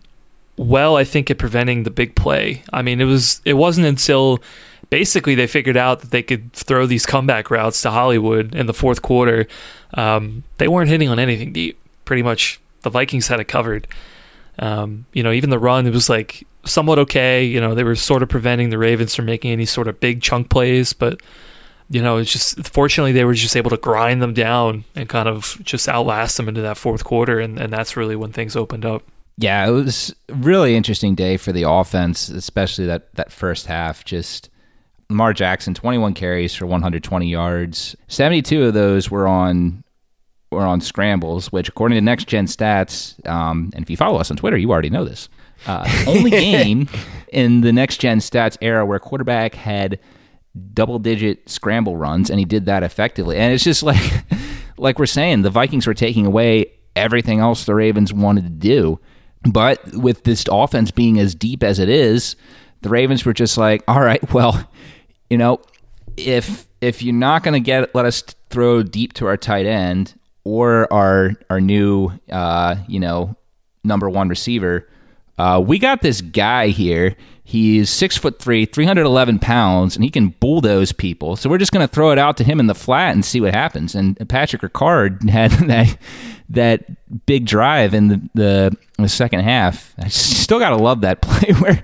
well. I think at preventing the big play. I mean, it was. It wasn't until basically they figured out that they could throw these comeback routes to Hollywood in the fourth quarter. Um, they weren't hitting on anything deep. Pretty much, the Vikings had it covered. Um, you know, even the run, it was like somewhat okay. You know, they were sort of preventing the Ravens from making any sort of big chunk plays, but you know, it's just fortunately they were just able to grind them down and kind of just outlast them into that fourth quarter, and, and that's really when things opened up. Yeah, it was really interesting day for the offense, especially that, that first half. Just Lamar Jackson, 21 carries for 120 yards. 72 of those were on were on scrambles, which according to Next Gen Stats, um, and if you follow us on Twitter, you already know this. Uh, only game in the Next Gen Stats era where quarterback had double digit scramble runs, and he did that effectively. And it's just like like we're saying, the Vikings were taking away everything else the Ravens wanted to do. But with this offense being as deep as it is, the Ravens were just like, all right, well, you know, if if you're not going to get let us throw deep to our tight end or our our new uh, you know number one receiver, uh, we got this guy here. He's six foot three, 311 pounds, and he can bulldoze people. So we're just going to throw it out to him in the flat and see what happens. And Patrick Ricard had that that big drive in the, the, the second half. I still got to love that play where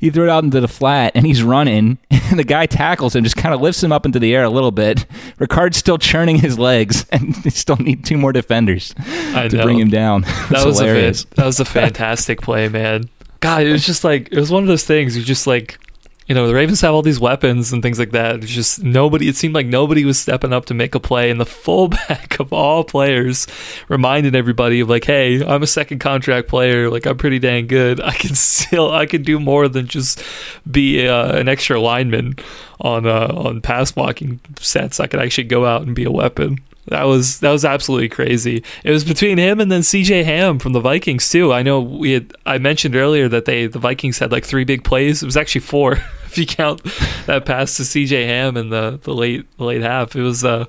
he threw it out into the flat and he's running, and the guy tackles him, just kind of lifts him up into the air a little bit. Ricard's still churning his legs, and they still need two more defenders I to know. bring him down. That was hilarious. a that was a fantastic play, man. God, it was just like it was one of those things. You just like, you know, the Ravens have all these weapons and things like that. It's just nobody. It seemed like nobody was stepping up to make a play, and the fullback of all players reminded everybody of like, hey, I'm a second contract player. Like I'm pretty dang good. I can still I can do more than just be uh, an extra lineman on uh, on pass blocking sets. I could actually go out and be a weapon. That was that was absolutely crazy. It was between him and then CJ Ham from the Vikings too. I know we had I mentioned earlier that they the Vikings had like three big plays. It was actually four if you count that pass to CJ Ham in the the late the late half. It was uh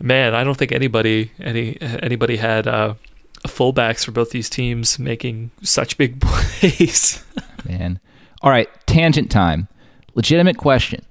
man, I don't think anybody any anybody had uh fullbacks for both these teams making such big plays. Man. All right, tangent time. Legitimate question.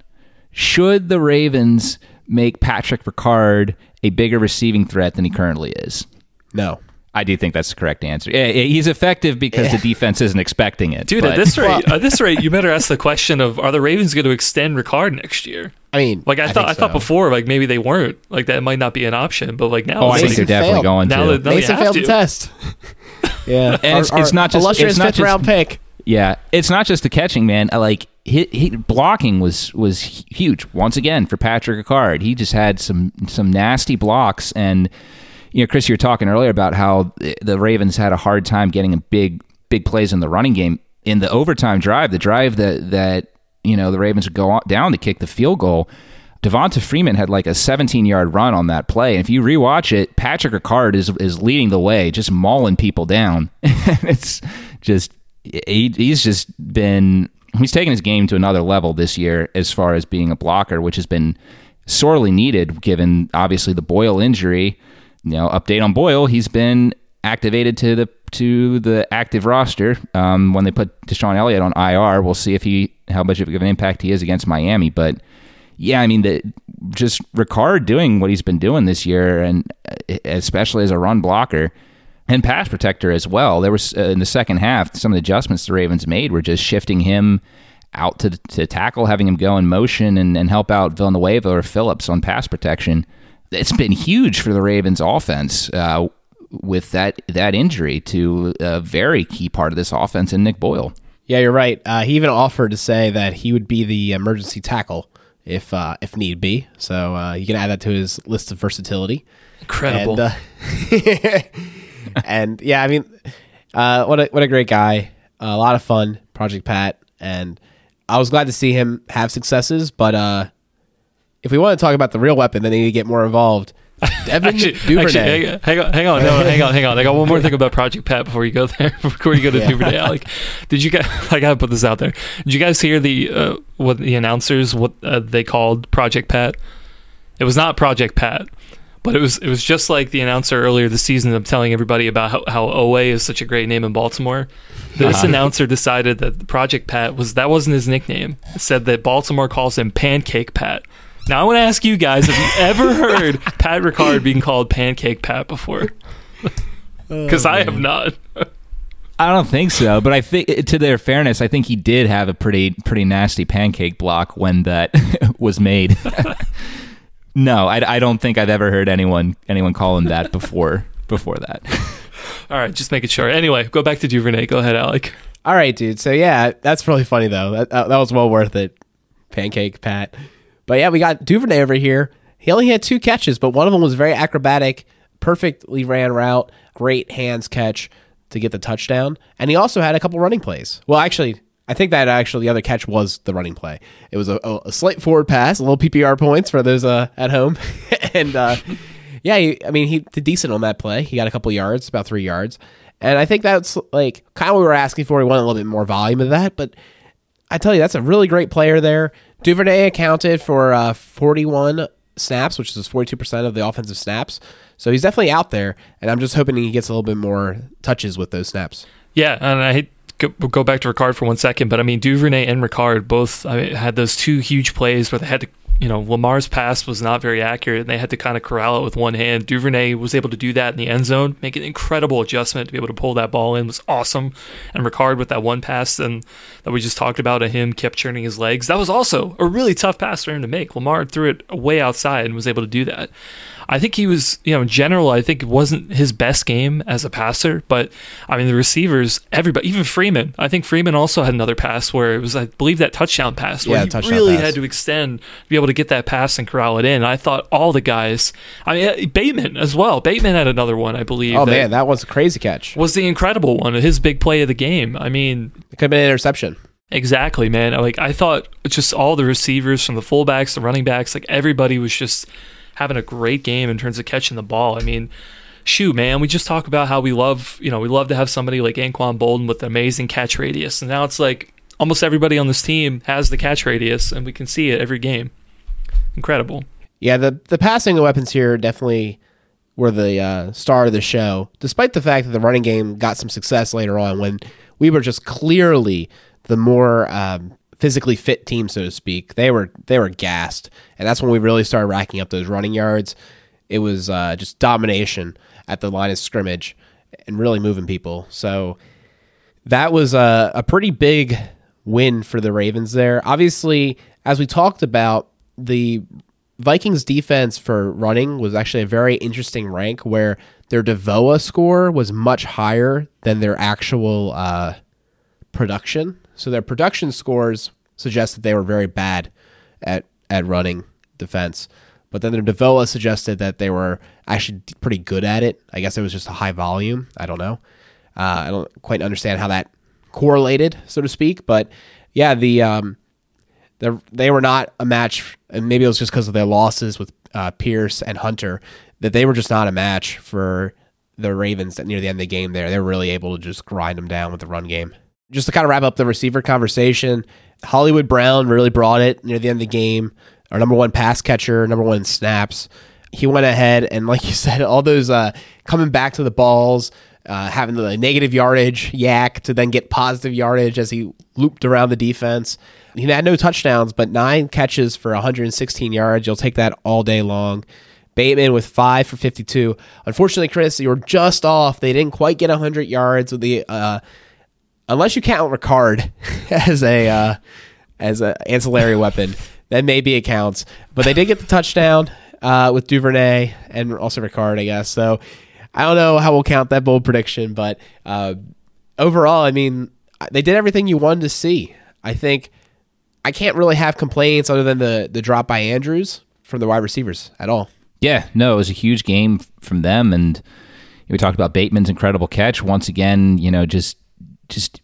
Should the Ravens make Patrick Ricard a bigger receiving threat than he currently is? No. I do think that's the correct answer. Yeah, yeah, he's effective because the defense isn't expecting it. Dude, but- at this rate, at this rate, you better ask the question of are the Ravens going to extend Ricard next year? I mean, Like I, thought, think I thought before, like maybe they weren't. Like that might not be an option. But like now, oh, I think like, they're definitely failed. going Now to. that- No, you Mason failed to. the test. yeah, And it's- it's not just- illustrious it's not fifth just- round pick. Yeah, it's not just the catching, man. I Like he, he, blocking was was huge once again for Patrick Ricard. He just had some some nasty blocks, and you know, Chris, you were talking earlier about how the Ravens had a hard time getting a big big plays in the running game in the overtime drive, the drive that that you know the Ravens would go down to kick the field goal. Devonta Freeman had like a 17 yard run on that play. And if you rewatch it, Patrick Ricard is is leading the way, just mauling people down. it's just he, he's just been he's taken his game to another level this year as far as being a blocker, which has been sorely needed given obviously the Boyle injury. You know, update on Boyle, he's been activated to the to the active roster. Um, when they put DeShon Elliott on IR, we'll see if he how much of an impact he is against Miami. But yeah, I mean, the, just Ricard doing what he's been doing this year, and especially as a run blocker and pass protector as well. There was uh, in the second half some of the adjustments the Ravens made were just shifting him out to to tackle, having him go in motion and, and help out Villanueva or Phillips on pass protection. It's been huge for the Ravens offense uh, with that that injury to a very key part of this offense in Nick Boyle. Yeah, you're right. Uh, he even offered to say that he would be the emergency tackle if uh, if need be. So uh, you can add that to his list of versatility. Incredible. And, uh, and yeah, I mean, uh, what a what a great guy. a lot of fun, Project Pat, and I was glad to see him have successes. But uh, if we want to talk about the real weapon, then they need to get more involved. Devin actually, Duvernay. actually, hang on, hang on, no, hang on, hang on. I got one more thing about Project Pat before you go there. Before you go to Yeah. Duvernay, Alec, did you guys? I gotta put this out there. Did you guys hear the uh, what the announcers what uh, they called Project Pat? It was not Project Pat, but it was it was just like the announcer earlier this season of telling everybody about how, how Oweh is such a great name in Baltimore. This Uh-huh. announcer decided that Project Pat was that wasn't his nickname. Said that Baltimore calls him Pancake Pat. Now I want to ask you guys: Have you ever heard Pat Ricard being called Pancake Pat before? Because I have not. I don't think so, but I think to their fairness, I think he did have a pretty pretty nasty pancake block when that was made. no, I, I don't think I've ever heard anyone anyone call him that before before that. All right, just making sure. Anyway, go back to Duvernay. Go ahead, Alec. All right, dude. So yeah, that's really funny though. That that, that was well worth it. Pancake Pat. But yeah, we got Duvernay over here. He only had two catches, but one of them was very acrobatic, perfectly ran route, great hands catch to get the touchdown, and he also had a couple running plays. Well, actually, I think that actually the other catch was the running play. It was a, a, slight forward pass, a little PPR points for those uh, at home, and uh, yeah, he, I mean he did decent on that play. He got a couple yards, about three yards, and I think that's like kind of what we were asking for. We wanted a little bit more volume of that, but I tell you, that's a really great player there. Duvernay accounted for uh, 41 snaps, which is 42% of the offensive snaps. So he's definitely out there, and I'm just hoping he gets a little bit more touches with those snaps. Yeah, and I hate go, back to Ricard for one second, but I mean Duvernay and Ricard both I mean, had those two huge plays where they had to, you know, Lamar's pass was not very accurate, and they had to kind of corral it with one hand. Duvernay was able to do that in the end zone, make an incredible adjustment to be able to pull that ball in was awesome. And Ricard with that one pass and that we just talked about, of him kept churning his legs. That was also a really tough pass for him to make. Lamar threw it way outside and was able to do that. I think he was, you know, in general, I think it wasn't his best game as a passer, but I mean, the receivers, everybody, even Freeman, I think Freeman also had another pass where it was, I believe, that touchdown pass where Yeah, he really pass. had to extend to be able to get that pass and corral it in. I thought all the guys, I mean, uh, Bateman as well. Bateman had another one, I believe. Oh, that man, that was a crazy catch. was the incredible one, his big play of the game. I mean, It could have been an interception. Exactly, man. Like I thought just all the receivers from the fullbacks, the running backs, like everybody was just having a great game in terms of catching the ball. I mean, shoot, man, we just talk about how we love, you know, we love to have somebody like Anquan Boldin with an amazing catch radius. And now it's like almost everybody on this team has the catch radius and we can see it every game. Incredible. Yeah, the the passing weapons here definitely were the uh, star of the show, despite the fact that the running game got some success later on when we were just clearly the more um, physically fit team, so to speak. They were they were gassed, and that's when we really started racking up those running yards. It was uh, just domination at the line of scrimmage and really moving people. So that was a, a pretty big win for the Ravens there. Obviously, as we talked about, the Vikings defense for running was actually a very interesting rank where their DVOA score was much higher than their actual uh, production. So their production scores suggest that they were very bad at, at running defense. But then their DVOA suggested that they were actually pretty good at it. I guess it was just a high volume. I don't know. Uh, I don't quite understand how that correlated, so to speak. But yeah, the um, the they were not a match, and maybe it was just because of their losses with uh, Pierce and Hunter that they were just not a match for the Ravens near the end of the game. There, they were really able to just grind them down with the run game. Just to kind of wrap up the receiver conversation, Hollywood Brown really brought it near the end of the game. Our number one pass catcher, number one snaps. He went ahead and, like you said, all those uh, coming back to the balls, uh, having the negative yardage YAC to then get positive yardage as he looped around the defense. He had no touchdowns, but nine catches for 116 yards. You'll take that all day long. Bateman with five for 52. Unfortunately, Chris, you were just off. They didn't quite get 100 yards with the, uh, unless you count Ricard as a uh, as an ancillary weapon. Then maybe it counts. But they did get the touchdown uh, with Duvernay and also Ricard, I guess. So I don't know how we'll count that bold prediction, but uh, overall, I mean, they did everything you wanted to see. I think I can't really have complaints other than the the drop by Andrews from the wide receivers at all. Yeah, no, it was a huge game from them, and we talked about Bateman's incredible catch once again. You know, just just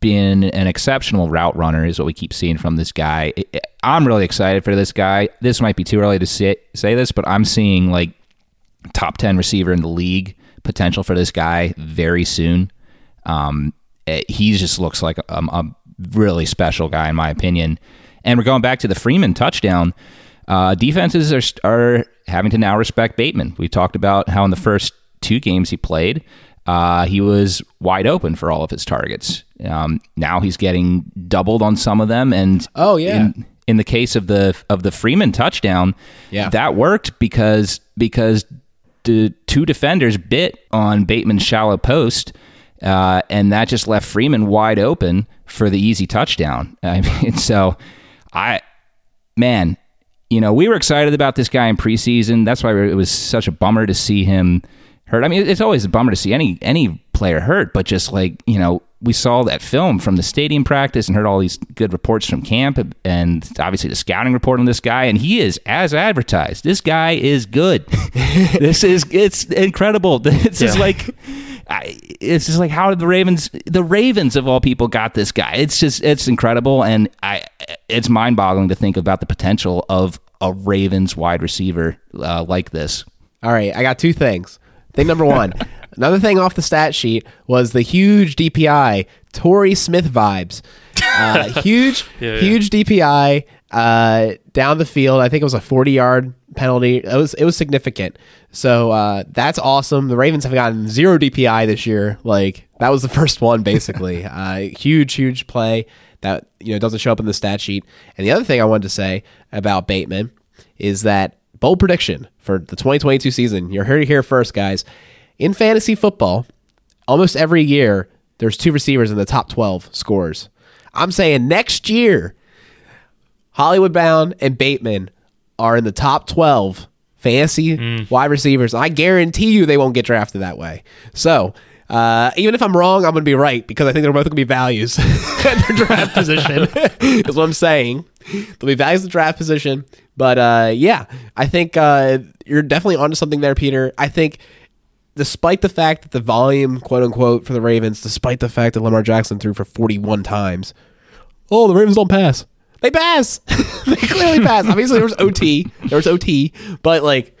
been an exceptional route runner is what we keep seeing from this guy. I'm really excited for this guy. This might be too early to say, say this, but I'm seeing like top 10 receiver in the league potential for this guy very soon. Um, he just looks like a, a, really special guy, in my opinion. And we're going back to the Freeman touchdown. Uh, defenses are, are having to now respect Bateman. We talked about how in the first two games he played, uh, he was wide open for all of his targets. Um, now he's getting doubled on some of them, and oh yeah. In, in the case of the of the Freeman touchdown, yeah. that worked because because the two defenders bit on Bateman's shallow post, uh, and that just left Freeman wide open for the easy touchdown. I mean, so I, man, you know, we were excited about this guy in preseason. That's why it was such a bummer to see him hurt. I mean, it's always a bummer to see any any player hurt, but just like you know, we saw that film from the stadium practice and heard all these good reports from camp and obviously the scouting report on this guy and he is as advertised. This guy is good. This is it's incredible. This yeah. is like it's just like how did the ravens the ravens of all people got this guy. It's just it's incredible and i it's mind-boggling to think about the potential of a ravens wide receiver uh, like this. All right i got two things thing number one Another thing off the stat sheet was the huge DPI, Torrey Smith vibes. Uh, huge, yeah, yeah. huge DPI uh, down the field. I think it was a 40 yard penalty. It was it was significant. So uh, that's awesome. The Ravens have gotten zero DPI this year. Like that was the first one, basically. Uh, huge, huge play that you know doesn't show up in the stat sheet. And the other thing I wanted to say about Bateman is that bold prediction for the 2022 season. You're here to hear first, guys in fantasy football, almost every year, there's two receivers in the top 12 scores. I'm saying next year, Hollywood Brown and Bateman are in the top 12 fantasy mm. wide receivers. I guarantee you they won't get drafted that way. So, uh, even if I'm wrong, I'm going to be right because I think they're both going to be values at their draft position. is what I'm saying. They'll be values at the draft position. But uh, yeah, I think uh, you're definitely onto something there, Peter. I think despite the fact that the volume, quote unquote, for the Ravens, despite the fact that Lamar Jackson threw for 41 times, oh, the Ravens don't pass. They pass. they clearly pass. Obviously, there was OT. There was OT, but like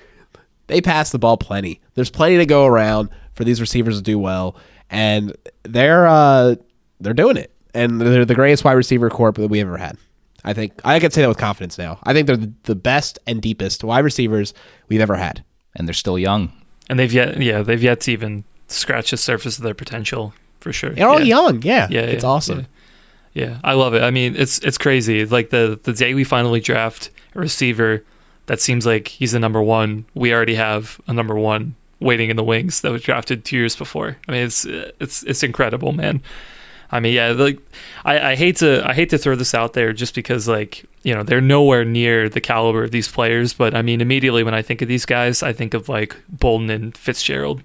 they pass the ball plenty. There's plenty to go around for these receivers to do well, and they're uh, they're doing it. And they're the greatest wide receiver corp that we ever had. I think I can say that with confidence now. I think they're the best and deepest wide receivers we've ever had, and they're still young and they've yet yeah they've yet to even scratch the surface of their potential for sure. They're all yeah. young, yeah, yeah, it's yeah, awesome. Yeah. yeah, I love it. I mean, it's it's crazy. Like the the day we finally draft a receiver that seems like he's the number one, we already have a number one waiting in the wings that was drafted two years before. I mean, it's it's it's incredible, man. I mean, yeah, like I, I hate to I hate to throw this out there just because like you know they're nowhere near the caliber of these players, but I mean immediately when I think of these guys, I think of like Boldin and Fitzgerald,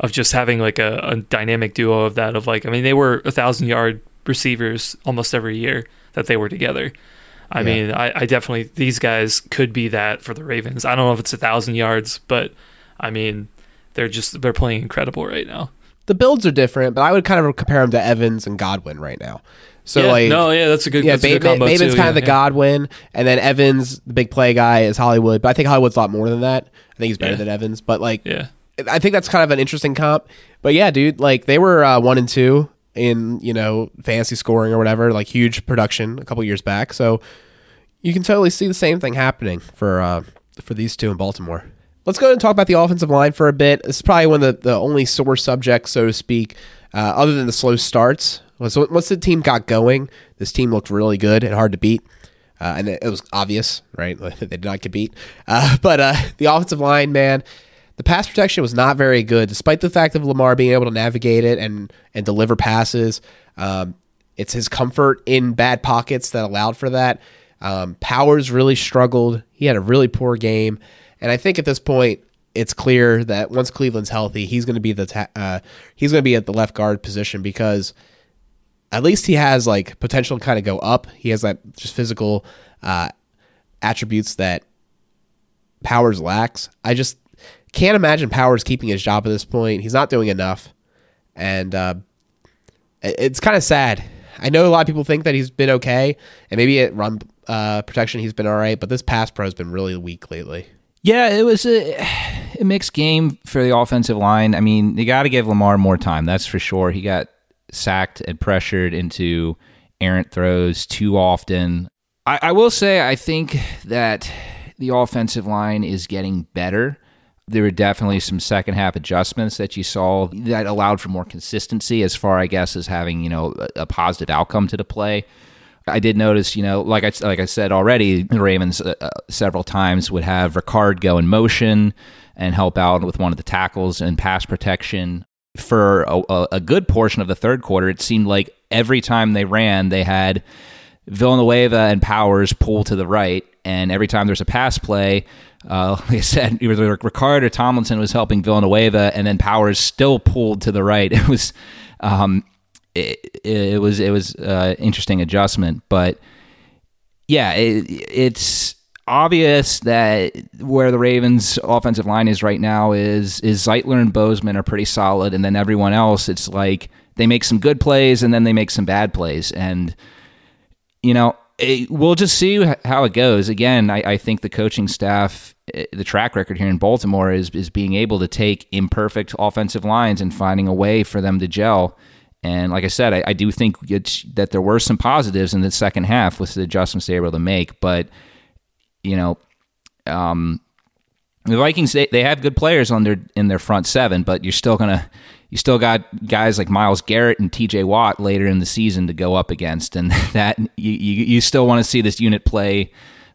of just having like a, a dynamic duo of that of like I mean they were a thousand yard receivers almost every year that they were together. I yeah. mean, I, I definitely these guys could be that for the Ravens. I don't know if it's a thousand yards, but I mean they're just they're playing incredible right now the builds are different, but I would kind of compare them to Evans and Godwin right now. So yeah, like, no, yeah, that's a good. Yeah, ba- ba- Bateman's kind yeah, of the yeah. Godwin, and then Evans, the big play guy, is Hollywood. But I think Hollywood's a lot more than that. I think he's better than Evans. But like, yeah, I think that's kind of an interesting comp. But yeah, dude, like they were uh, one and two in you know fantasy scoring or whatever, like huge production a couple years back. So you can totally see the same thing happening for uh, for these two in Baltimore. Let's go ahead and talk about the offensive line for a bit. This is probably one of the, the only sore subjects, so to speak, uh, other than the slow starts. So once the team got going, this team looked really good and hard to beat. Uh, and it, was obvious, right? they did not get beat. Uh, but uh, the offensive line, man, the pass protection was not very good, despite the fact of Lamar being able to navigate it and and deliver passes. Um, it's his comfort in bad pockets that allowed for that. Um, Powers really struggled. He had a really poor game, and I think at this point, it's clear that once Cleveland's healthy, he's going to be the ta- uh, he's going to be at the left guard position because at least he has like potential to kind of go up. He has that just physical uh, attributes that Powers lacks. I just can't imagine Powers keeping his job at this point. He's not doing enough, and uh, it's kind of sad. I know a lot of people think that he's been okay, and maybe at run uh, protection he's been all right, but this pass pro has been really weak lately. Yeah, it was a, a mixed game for the offensive line. I mean, you got to give Lamar more time, that's for sure. He got sacked and pressured into errant throws too often. I, I will say, I think that the offensive line is getting better. There were definitely some second half adjustments that you saw that allowed for more consistency as far, I guess, as having you know a, a positive outcome to the play. I did notice, you know, like I like I said already, the Ravens uh, uh, several times would have Ricard go in motion and help out with one of the tackles and pass protection. For a, a good portion of the third quarter, it seemed like every time they ran, they had Villanueva and Powers pull to the right, and every time there's a pass play, uh, like I said, either Ricard or Tomlinson was helping Villanueva, and then Powers still pulled to the right. It was, um, it, it, was it was uh, interesting adjustment, but yeah, it, it's obvious that where the Ravens' offensive line is right now is is Zeitler and Bozeman are pretty solid, and then everyone else, it's like they make some good plays and then they make some bad plays, and you know it, we'll just see how it goes. Again, I, I, think the coaching staff, eh, the track record here in Baltimore is is being able to take imperfect offensive lines and finding a way for them to gel. And like I said, I, I do think that there were some positives in the second half with the adjustments they were able to make. But you know, um, the Vikings they, they have good players on their in their front seven, but you're still gonna you still got guys like Myles Garrett and T.J. Watt later in the season to go up against, and that you you, you still want to see this unit play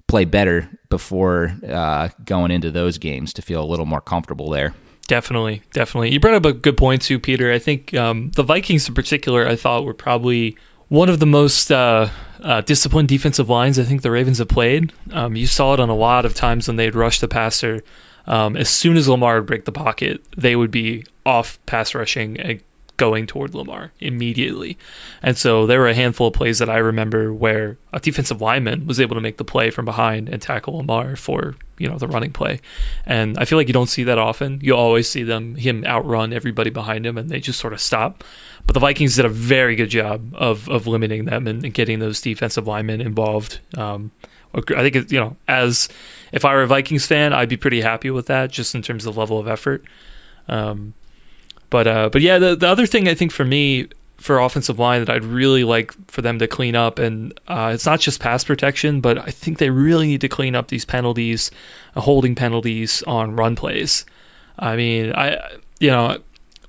play better before uh, going into those games to feel a little more comfortable there. Definitely, definitely. You brought up a good point too, Peter. I think um, the Vikings in particular, I thought were probably one of the most uh, uh, disciplined defensive lines I think the Ravens have played. Um, you saw it on a lot of times when they'd rush the passer um, as soon as Lamar would break the pocket, they would be off pass rushing and going toward Lamar immediately. And so there were a handful of plays that I remember where a defensive lineman was able to make the play from behind and tackle Lamar for, you know, the running play. And I feel like you don't see that often. You always see them him outrun everybody behind him and they just sort of stop. But the Vikings did a very good job of of limiting them and, and getting those defensive linemen involved. Um, I think you know, as if I were a Vikings fan, I'd be pretty happy with that, just in terms of level of effort. Um, but uh, but yeah, the the other thing I think for me for offensive line that I'd really like for them to clean up, and uh, it's not just pass protection, but I think they really need to clean up these penalties, uh, holding penalties on run plays. I mean, I you know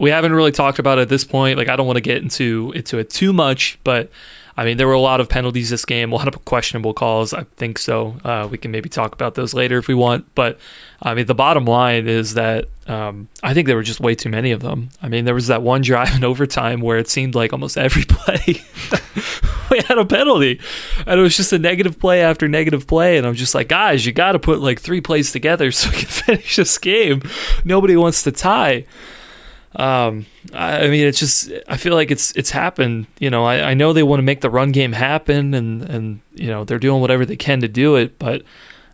we haven't really talked about it at this point. Like I don't want to get into into it too much, but I mean, there were a lot of penalties this game, a lot of questionable calls. I think so. Uh, we can maybe talk about those later if we want. But I mean, the bottom line is that um, I think there were just way too many of them. I mean, there was that one drive in overtime where it seemed like almost every play we had a penalty, and it was just a negative play after negative play. And I'm just like, guys, you got to put like three plays together so we can finish this game. Nobody wants to tie. Um, I, mean, it's just I feel like it's it's happened. You know, I, I know they want to make the run game happen, and and you know they're doing whatever they can to do it, but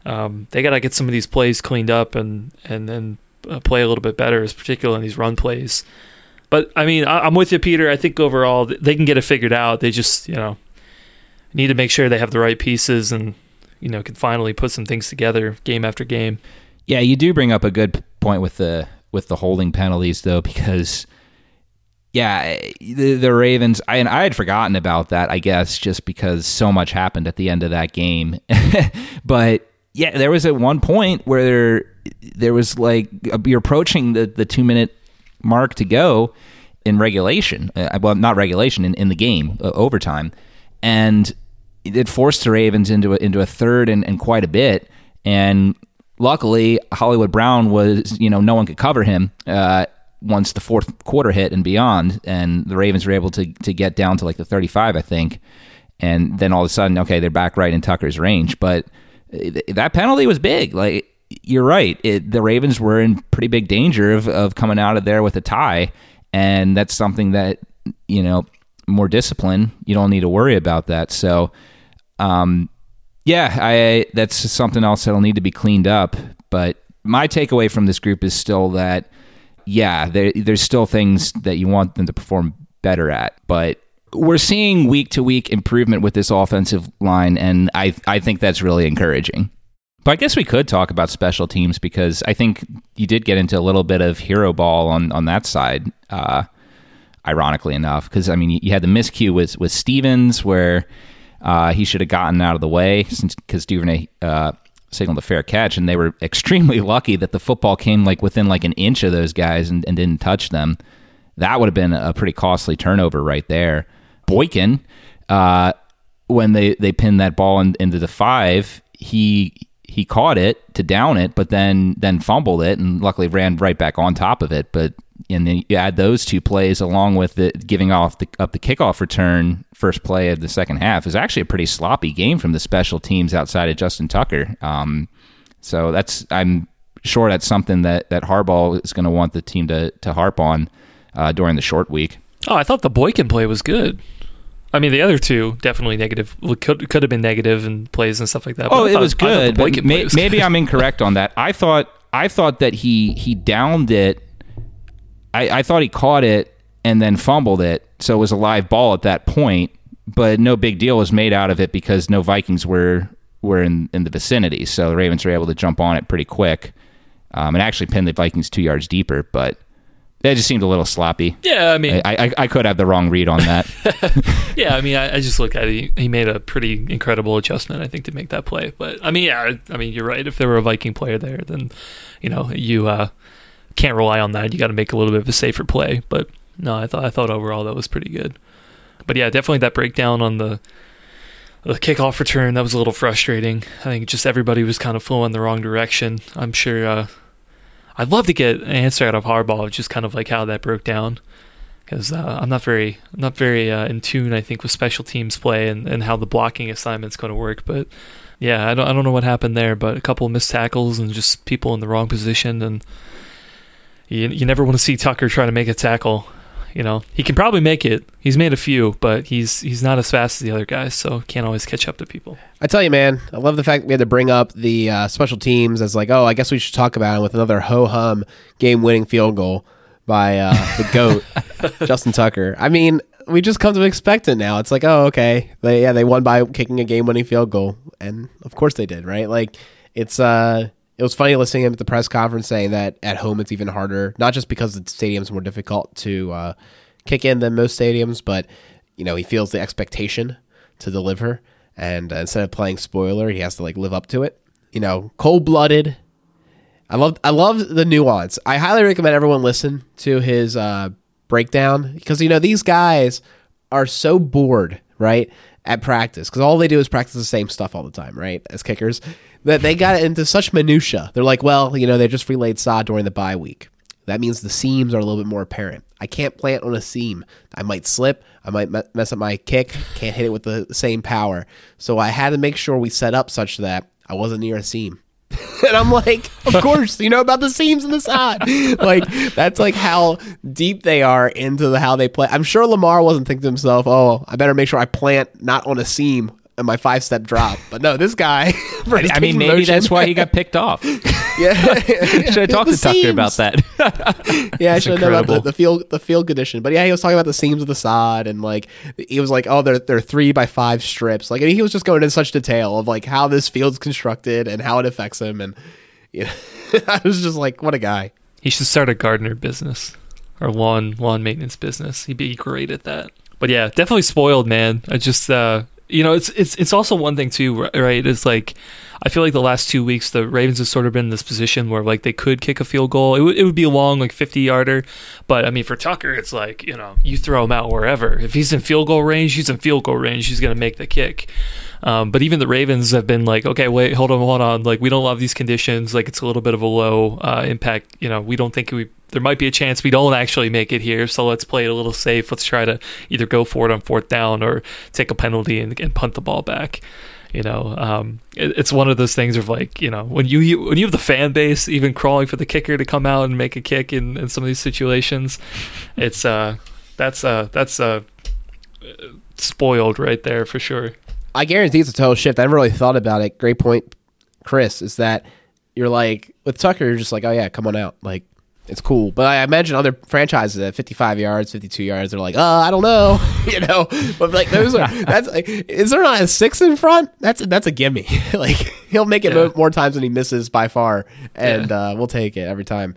um, they got to get some of these plays cleaned up and and then uh, play a little bit better, particularly in these run plays. But I mean, I, am with you, Peter. I think overall they can get it figured out. They just you know need to make sure they have the right pieces and you know can finally put some things together game after game. Yeah, you do bring up a good point with the with the holding penalties though because yeah, the, the Ravens. I and I had forgotten about that. I guess just because so much happened at the end of that game. but yeah, there was at one point where there, there was like you're approaching the the two minute mark to go in regulation. Uh, well, not regulation in, in the game uh, overtime, and it forced the Ravens into a, into a third and, and quite a bit. And luckily, Hollywood Brown was, you know, no one could cover him uh, once the fourth quarter hit and beyond, and the Ravens were able to to get down to like the 35, I think, and then all of a sudden, okay, they're back right in Tucker's range, but uh, that penalty was big. Like you're right, it, the Ravens were in pretty big danger of of coming out of there with a tie, and that's something that you know more discipline, you don't need to worry about that. So, um, yeah, I that's something else that'll need to be cleaned up. But my takeaway from this group is still that, yeah, there, there's still things that you want them to perform better at, but we're seeing week to week improvement with this offensive line, and I I think that's really encouraging. But I guess we could talk about special teams because I think you did get into a little bit of hero ball on on that side. Uh, ironically enough, because I mean you had the miscue with with Stephens where uh, he should have gotten out of the way since because Duvernay uh, signaled a fair catch, and they were extremely lucky that the football came like within like an inch of those guys and, and didn't touch them. That would have been a pretty costly turnover right there. Boykin, uh, when they they pinned that ball in, into the five, he he caught it to down it, but then then fumbled it, and luckily ran right back on top of it. But and then you add those two plays along with the giving off the up the kickoff return first play of the second half is actually a pretty sloppy game from the special teams outside of Justin Tucker. Um, so that's I'm sure that's something that that Harbaugh is going to want the team to to harp on uh, during the short week. Oh, I thought the Boykin play was good. I mean, the other two definitely negative. Could could have been and plays and stuff like that. Oh, it was good. But may, maybe I'm incorrect on that. I thought I thought that he he downed it. I, I thought he caught it and then fumbled it, so it was a live ball at that point. But no big deal was made out of it because no Vikings were were in, in the vicinity, so the Ravens were able to jump on it pretty quick um, and actually pin the Vikings two yards deeper. But that just seemed a little sloppy. Yeah, I mean, I, I, I could have the wrong read on that. yeah, I mean, I, I, just look at it. He made a pretty incredible adjustment, I think, to make that play. But I mean, yeah, I mean, you're right. If there were a Viking player there, then you know you uh, can't rely on that. You got to make a little bit of a safer play. But no, I thought I thought overall that was pretty good. But yeah, definitely that breakdown on the the kickoff return that was a little frustrating. I think just everybody was kind of flowing the wrong direction. I'm sure. Uh, I'd love to get an answer out of Harbaugh, just kind of like how that broke down, because uh, I'm not very, not very uh, in tune. I think with special teams play and, and how the blocking assignment's going to work. But yeah, I don't, I don't know what happened there, but a couple of missed tackles and just people in the wrong position, and you, you never want to see Tucker try to make a tackle you know, he can probably make it. He's made a few, but he's he's not as fast as the other guys, so can't always catch up to people. I tell you, man, I love the fact we had to bring up the uh, special teams as like, oh, I guess we should talk about it with another ho hum game winning field goal by uh, the goat Justin Tucker. I mean, we just come to expect it now. It's like, oh, okay, they yeah they won by kicking a game winning field goal, and of course they did, right? Like it's uh it was funny listening to him at the press conference saying that at home it's even harder, not just because the stadium's more difficult to uh, kick in than most stadiums, but you know he feels the expectation to deliver, and uh, instead of playing spoiler, he has to like live up to it. You know, cold blooded. I love I love the nuance. I highly recommend everyone listen to his uh, breakdown because you know these guys are so bored, right? At practice because all they do is practice the same stuff all the time, right? As kickers, that they got into such minutia. They're like, well, you know, they just relaid sod during the bye week. That means the seams are a little bit more apparent. I can't plant on a seam. I might slip. I might mess up my kick. Can't hit it with the same power. So I had to make sure we set up such that I wasn't near a seam. and I'm like, of course, you know about the seams in the side. like that's like how deep they are into the how they play. I'm sure Lamar wasn't thinking to himself, "Oh, I better make sure I plant not on a seam and my five step drop. But no, this guy. I mean, maybe motion, that's why he got picked off. yeah, should have talked to Tucker about that. yeah, I should have known about the, the field the field condition. But yeah, he was talking about the seams of the sod and like he was like, oh, they're they're three by five strips. Like and he was just going into such detail of like how this field's constructed and how it affects him. And you know, I was just like, what a guy. He should start a gardener business or lawn lawn maintenance business. He'd be great at that. But yeah, definitely spoiled, man. I just uh, you know, it's it's it's also one thing too, right? It's like I feel like the last two weeks the Ravens have sort of been in this position where like they could kick a field goal. It, w- it would be a long like 50 yarder, but I mean for Tucker it's like you know you throw him out wherever. If he's in field goal range, he's in field goal range. He's gonna make the kick. Um, but even the Ravens have been like, okay, wait, hold on, hold on. Like we don't love these conditions. Like it's a little bit of a low uh, impact. You know, we don't think we there might be a chance we don't actually make it here. So let's play it a little safe. Let's try to either go for it on fourth down or take a penalty and, and punt the ball back. You know, um, it, it's one of those things of like, you know, when you, you, when you have the fan base even crawling for the kicker to come out and make a kick in, in some of these situations, it's uh, that's uh, that's uh, spoiled right there for sure. I guarantee it's a total shift. I never really thought about it. Great point, Chris. Is that you're like with Tucker? You're just like, oh yeah, come on out. Like it's cool. But I imagine other franchises at 55 yards, 52 yards, they're like, oh, I don't know, you know. But like those are that's like, is there not a six in front? That's that's a gimme. like he'll make it Yeah. more times than he misses by far, and Yeah. uh, we'll take it every time.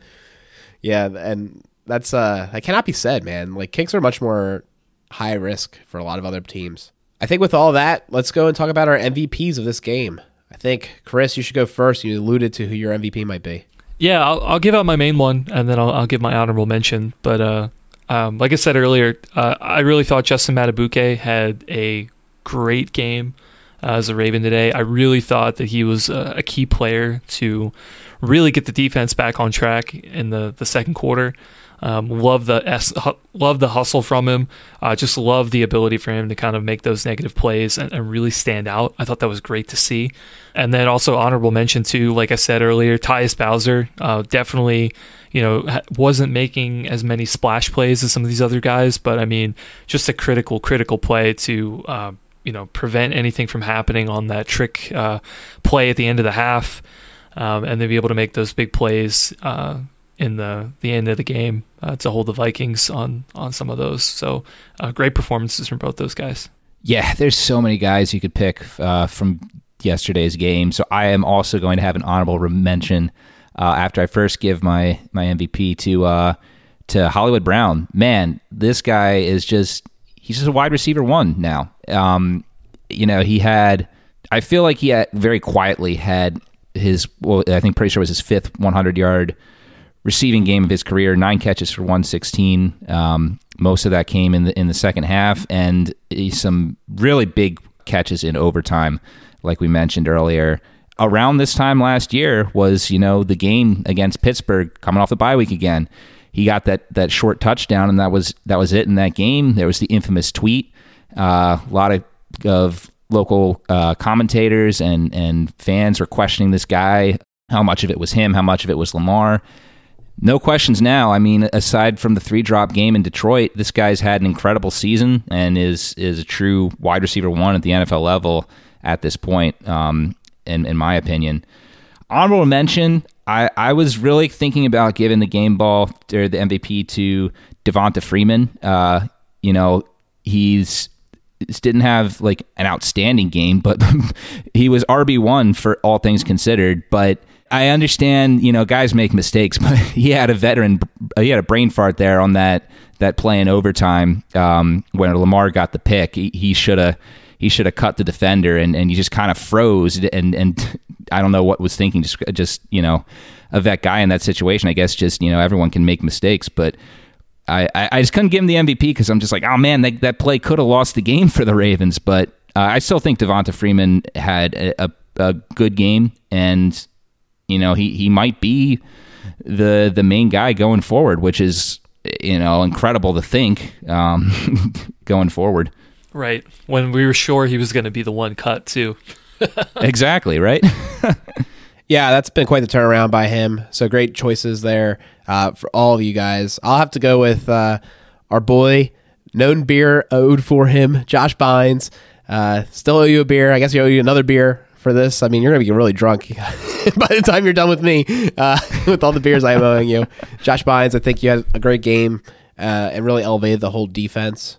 Yeah, and that's uh that cannot be said, man. Like kicks are much more high risk for a lot of other teams. I think with all that, let's go and talk about our MVPs of this game. I think Chris, you should go first. You alluded to who your MVP might be. Yeah, I'll, I'll give out my main one, and then I'll, I'll give my honorable mention. But uh, um, like I said earlier, uh, I really thought Justin Madubuike had a great game uh, as a Raven today. I really thought that he was a, a key player to really get the defense back on track in the, the second quarter. Um, love the S, love the hustle from him. Uh, just love the ability for him to kind of make those negative plays and, and really stand out. I thought that was great to see. And then also honorable mention too, like I said earlier, Tyus Bowser uh, definitely, you know, wasn't making as many splash plays as some of these other guys, but I mean, just a critical, critical play to, uh, you know, prevent anything from happening on that trick uh, play at the end of the half, um, and then be able to make those big plays uh, in the the end of the game uh, to hold the Vikings on on some of those. So uh, great performances from both those guys. Yeah, there's so many guys you could pick uh, from yesterday's game. So I am also going to have an honorable mention uh, after I first give my my MVP to uh, to Hollywood Brown. Man, this guy is just he's just a wide receiver one now. Um, you know, he had I feel like he had very quietly had his well, I think pretty sure it was his fifth 100 yard receiving game of his career, nine catches for 116. Um, most of that came in the in the second half, and some really big catches in overtime, like we mentioned earlier. Around this time last year was you know the game against Pittsburgh coming off the bye week again. He got that that short touchdown, and that was that was it in that game. There was the infamous tweet. Uh, a lot of of local uh, commentators and and fans were questioning this guy. How much of it was him? How much of it was Lamar? No questions now. I mean, aside from the three drop game in Detroit, this guy's had an incredible season and is is a true wide receiver one at the NFL level at this point. Um, in in my opinion, honorable mention. I, I was really thinking about giving the game ball or the MVP to Devonta Freeman. Uh, you know, he's didn't have like an outstanding game, but he was RB one for all things considered. But I understand, you know, guys make mistakes, but he had a veteran, he had a brain fart there on that that play in overtime um, when Lamar got the pick. He should have he should have cut the defender, and, and he just kind of froze. And and I don't know what was thinking. Just just you know, of that guy in that situation. I guess just you know everyone can make mistakes, but. I, I just couldn't give him the MVP because I'm just like, oh man, that, that play could have lost the game for the Ravens. But uh, I still think Devonta Freeman had a, a, a good game, and you know he, he might be the the main guy going forward, which is you know incredible to think um, going forward. Right when we were sure he was going to be the one cut too. exactly right. Yeah, that's been quite the turnaround by him. So great choices there uh, for all of you guys. I'll have to go with uh, our boy, known beer owed for him, Josh Bynes. Uh, still owe you a beer. I guess you owe you another beer for this. I mean, you're gonna be really drunk by the time you're done with me uh, with all the beers I am owing you. Josh Bynes, I think you had a great game uh, and really elevated the whole defense.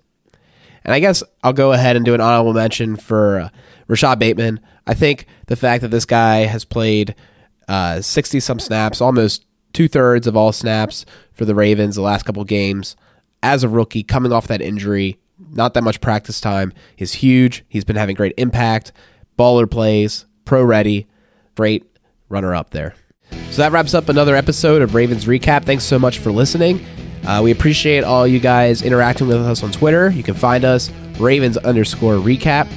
And I guess I'll go ahead and do an honorable mention for uh, Rashod Bateman. I think the fact that this guy has played uh, 60 some snaps, almost two thirds of all snaps for the Ravens the last couple games as a rookie, coming off that injury, not that much practice time, is huge. He's been having great impact, baller plays, pro ready, great runner up there. So that wraps up another episode of Ravens Recap. Thanks so much for listening. Uh, we appreciate all you guys interacting with us on Twitter. You can find us Ravens underscore recap.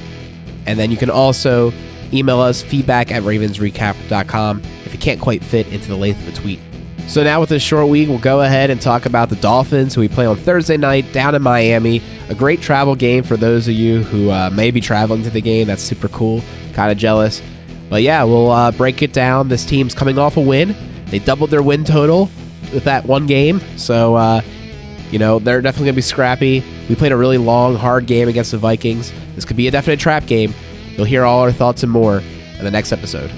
And then you can also email us feedback at ravensrecap.com if you can't quite fit into the length of a tweet. So now with this short week, we'll go ahead and talk about the Dolphins, who we play on Thursday night down in Miami. A great travel game for those of you who uh, may be traveling to the game. That's super cool. Kind of jealous. But yeah, we'll uh, break it down. This team's coming off a win. They doubled their win total with that one game. So uh, You know, they're definitely going to be scrappy. We played a really long, hard game against the Vikings. This could be a definite trap game. You'll hear all our thoughts and more in the next episode.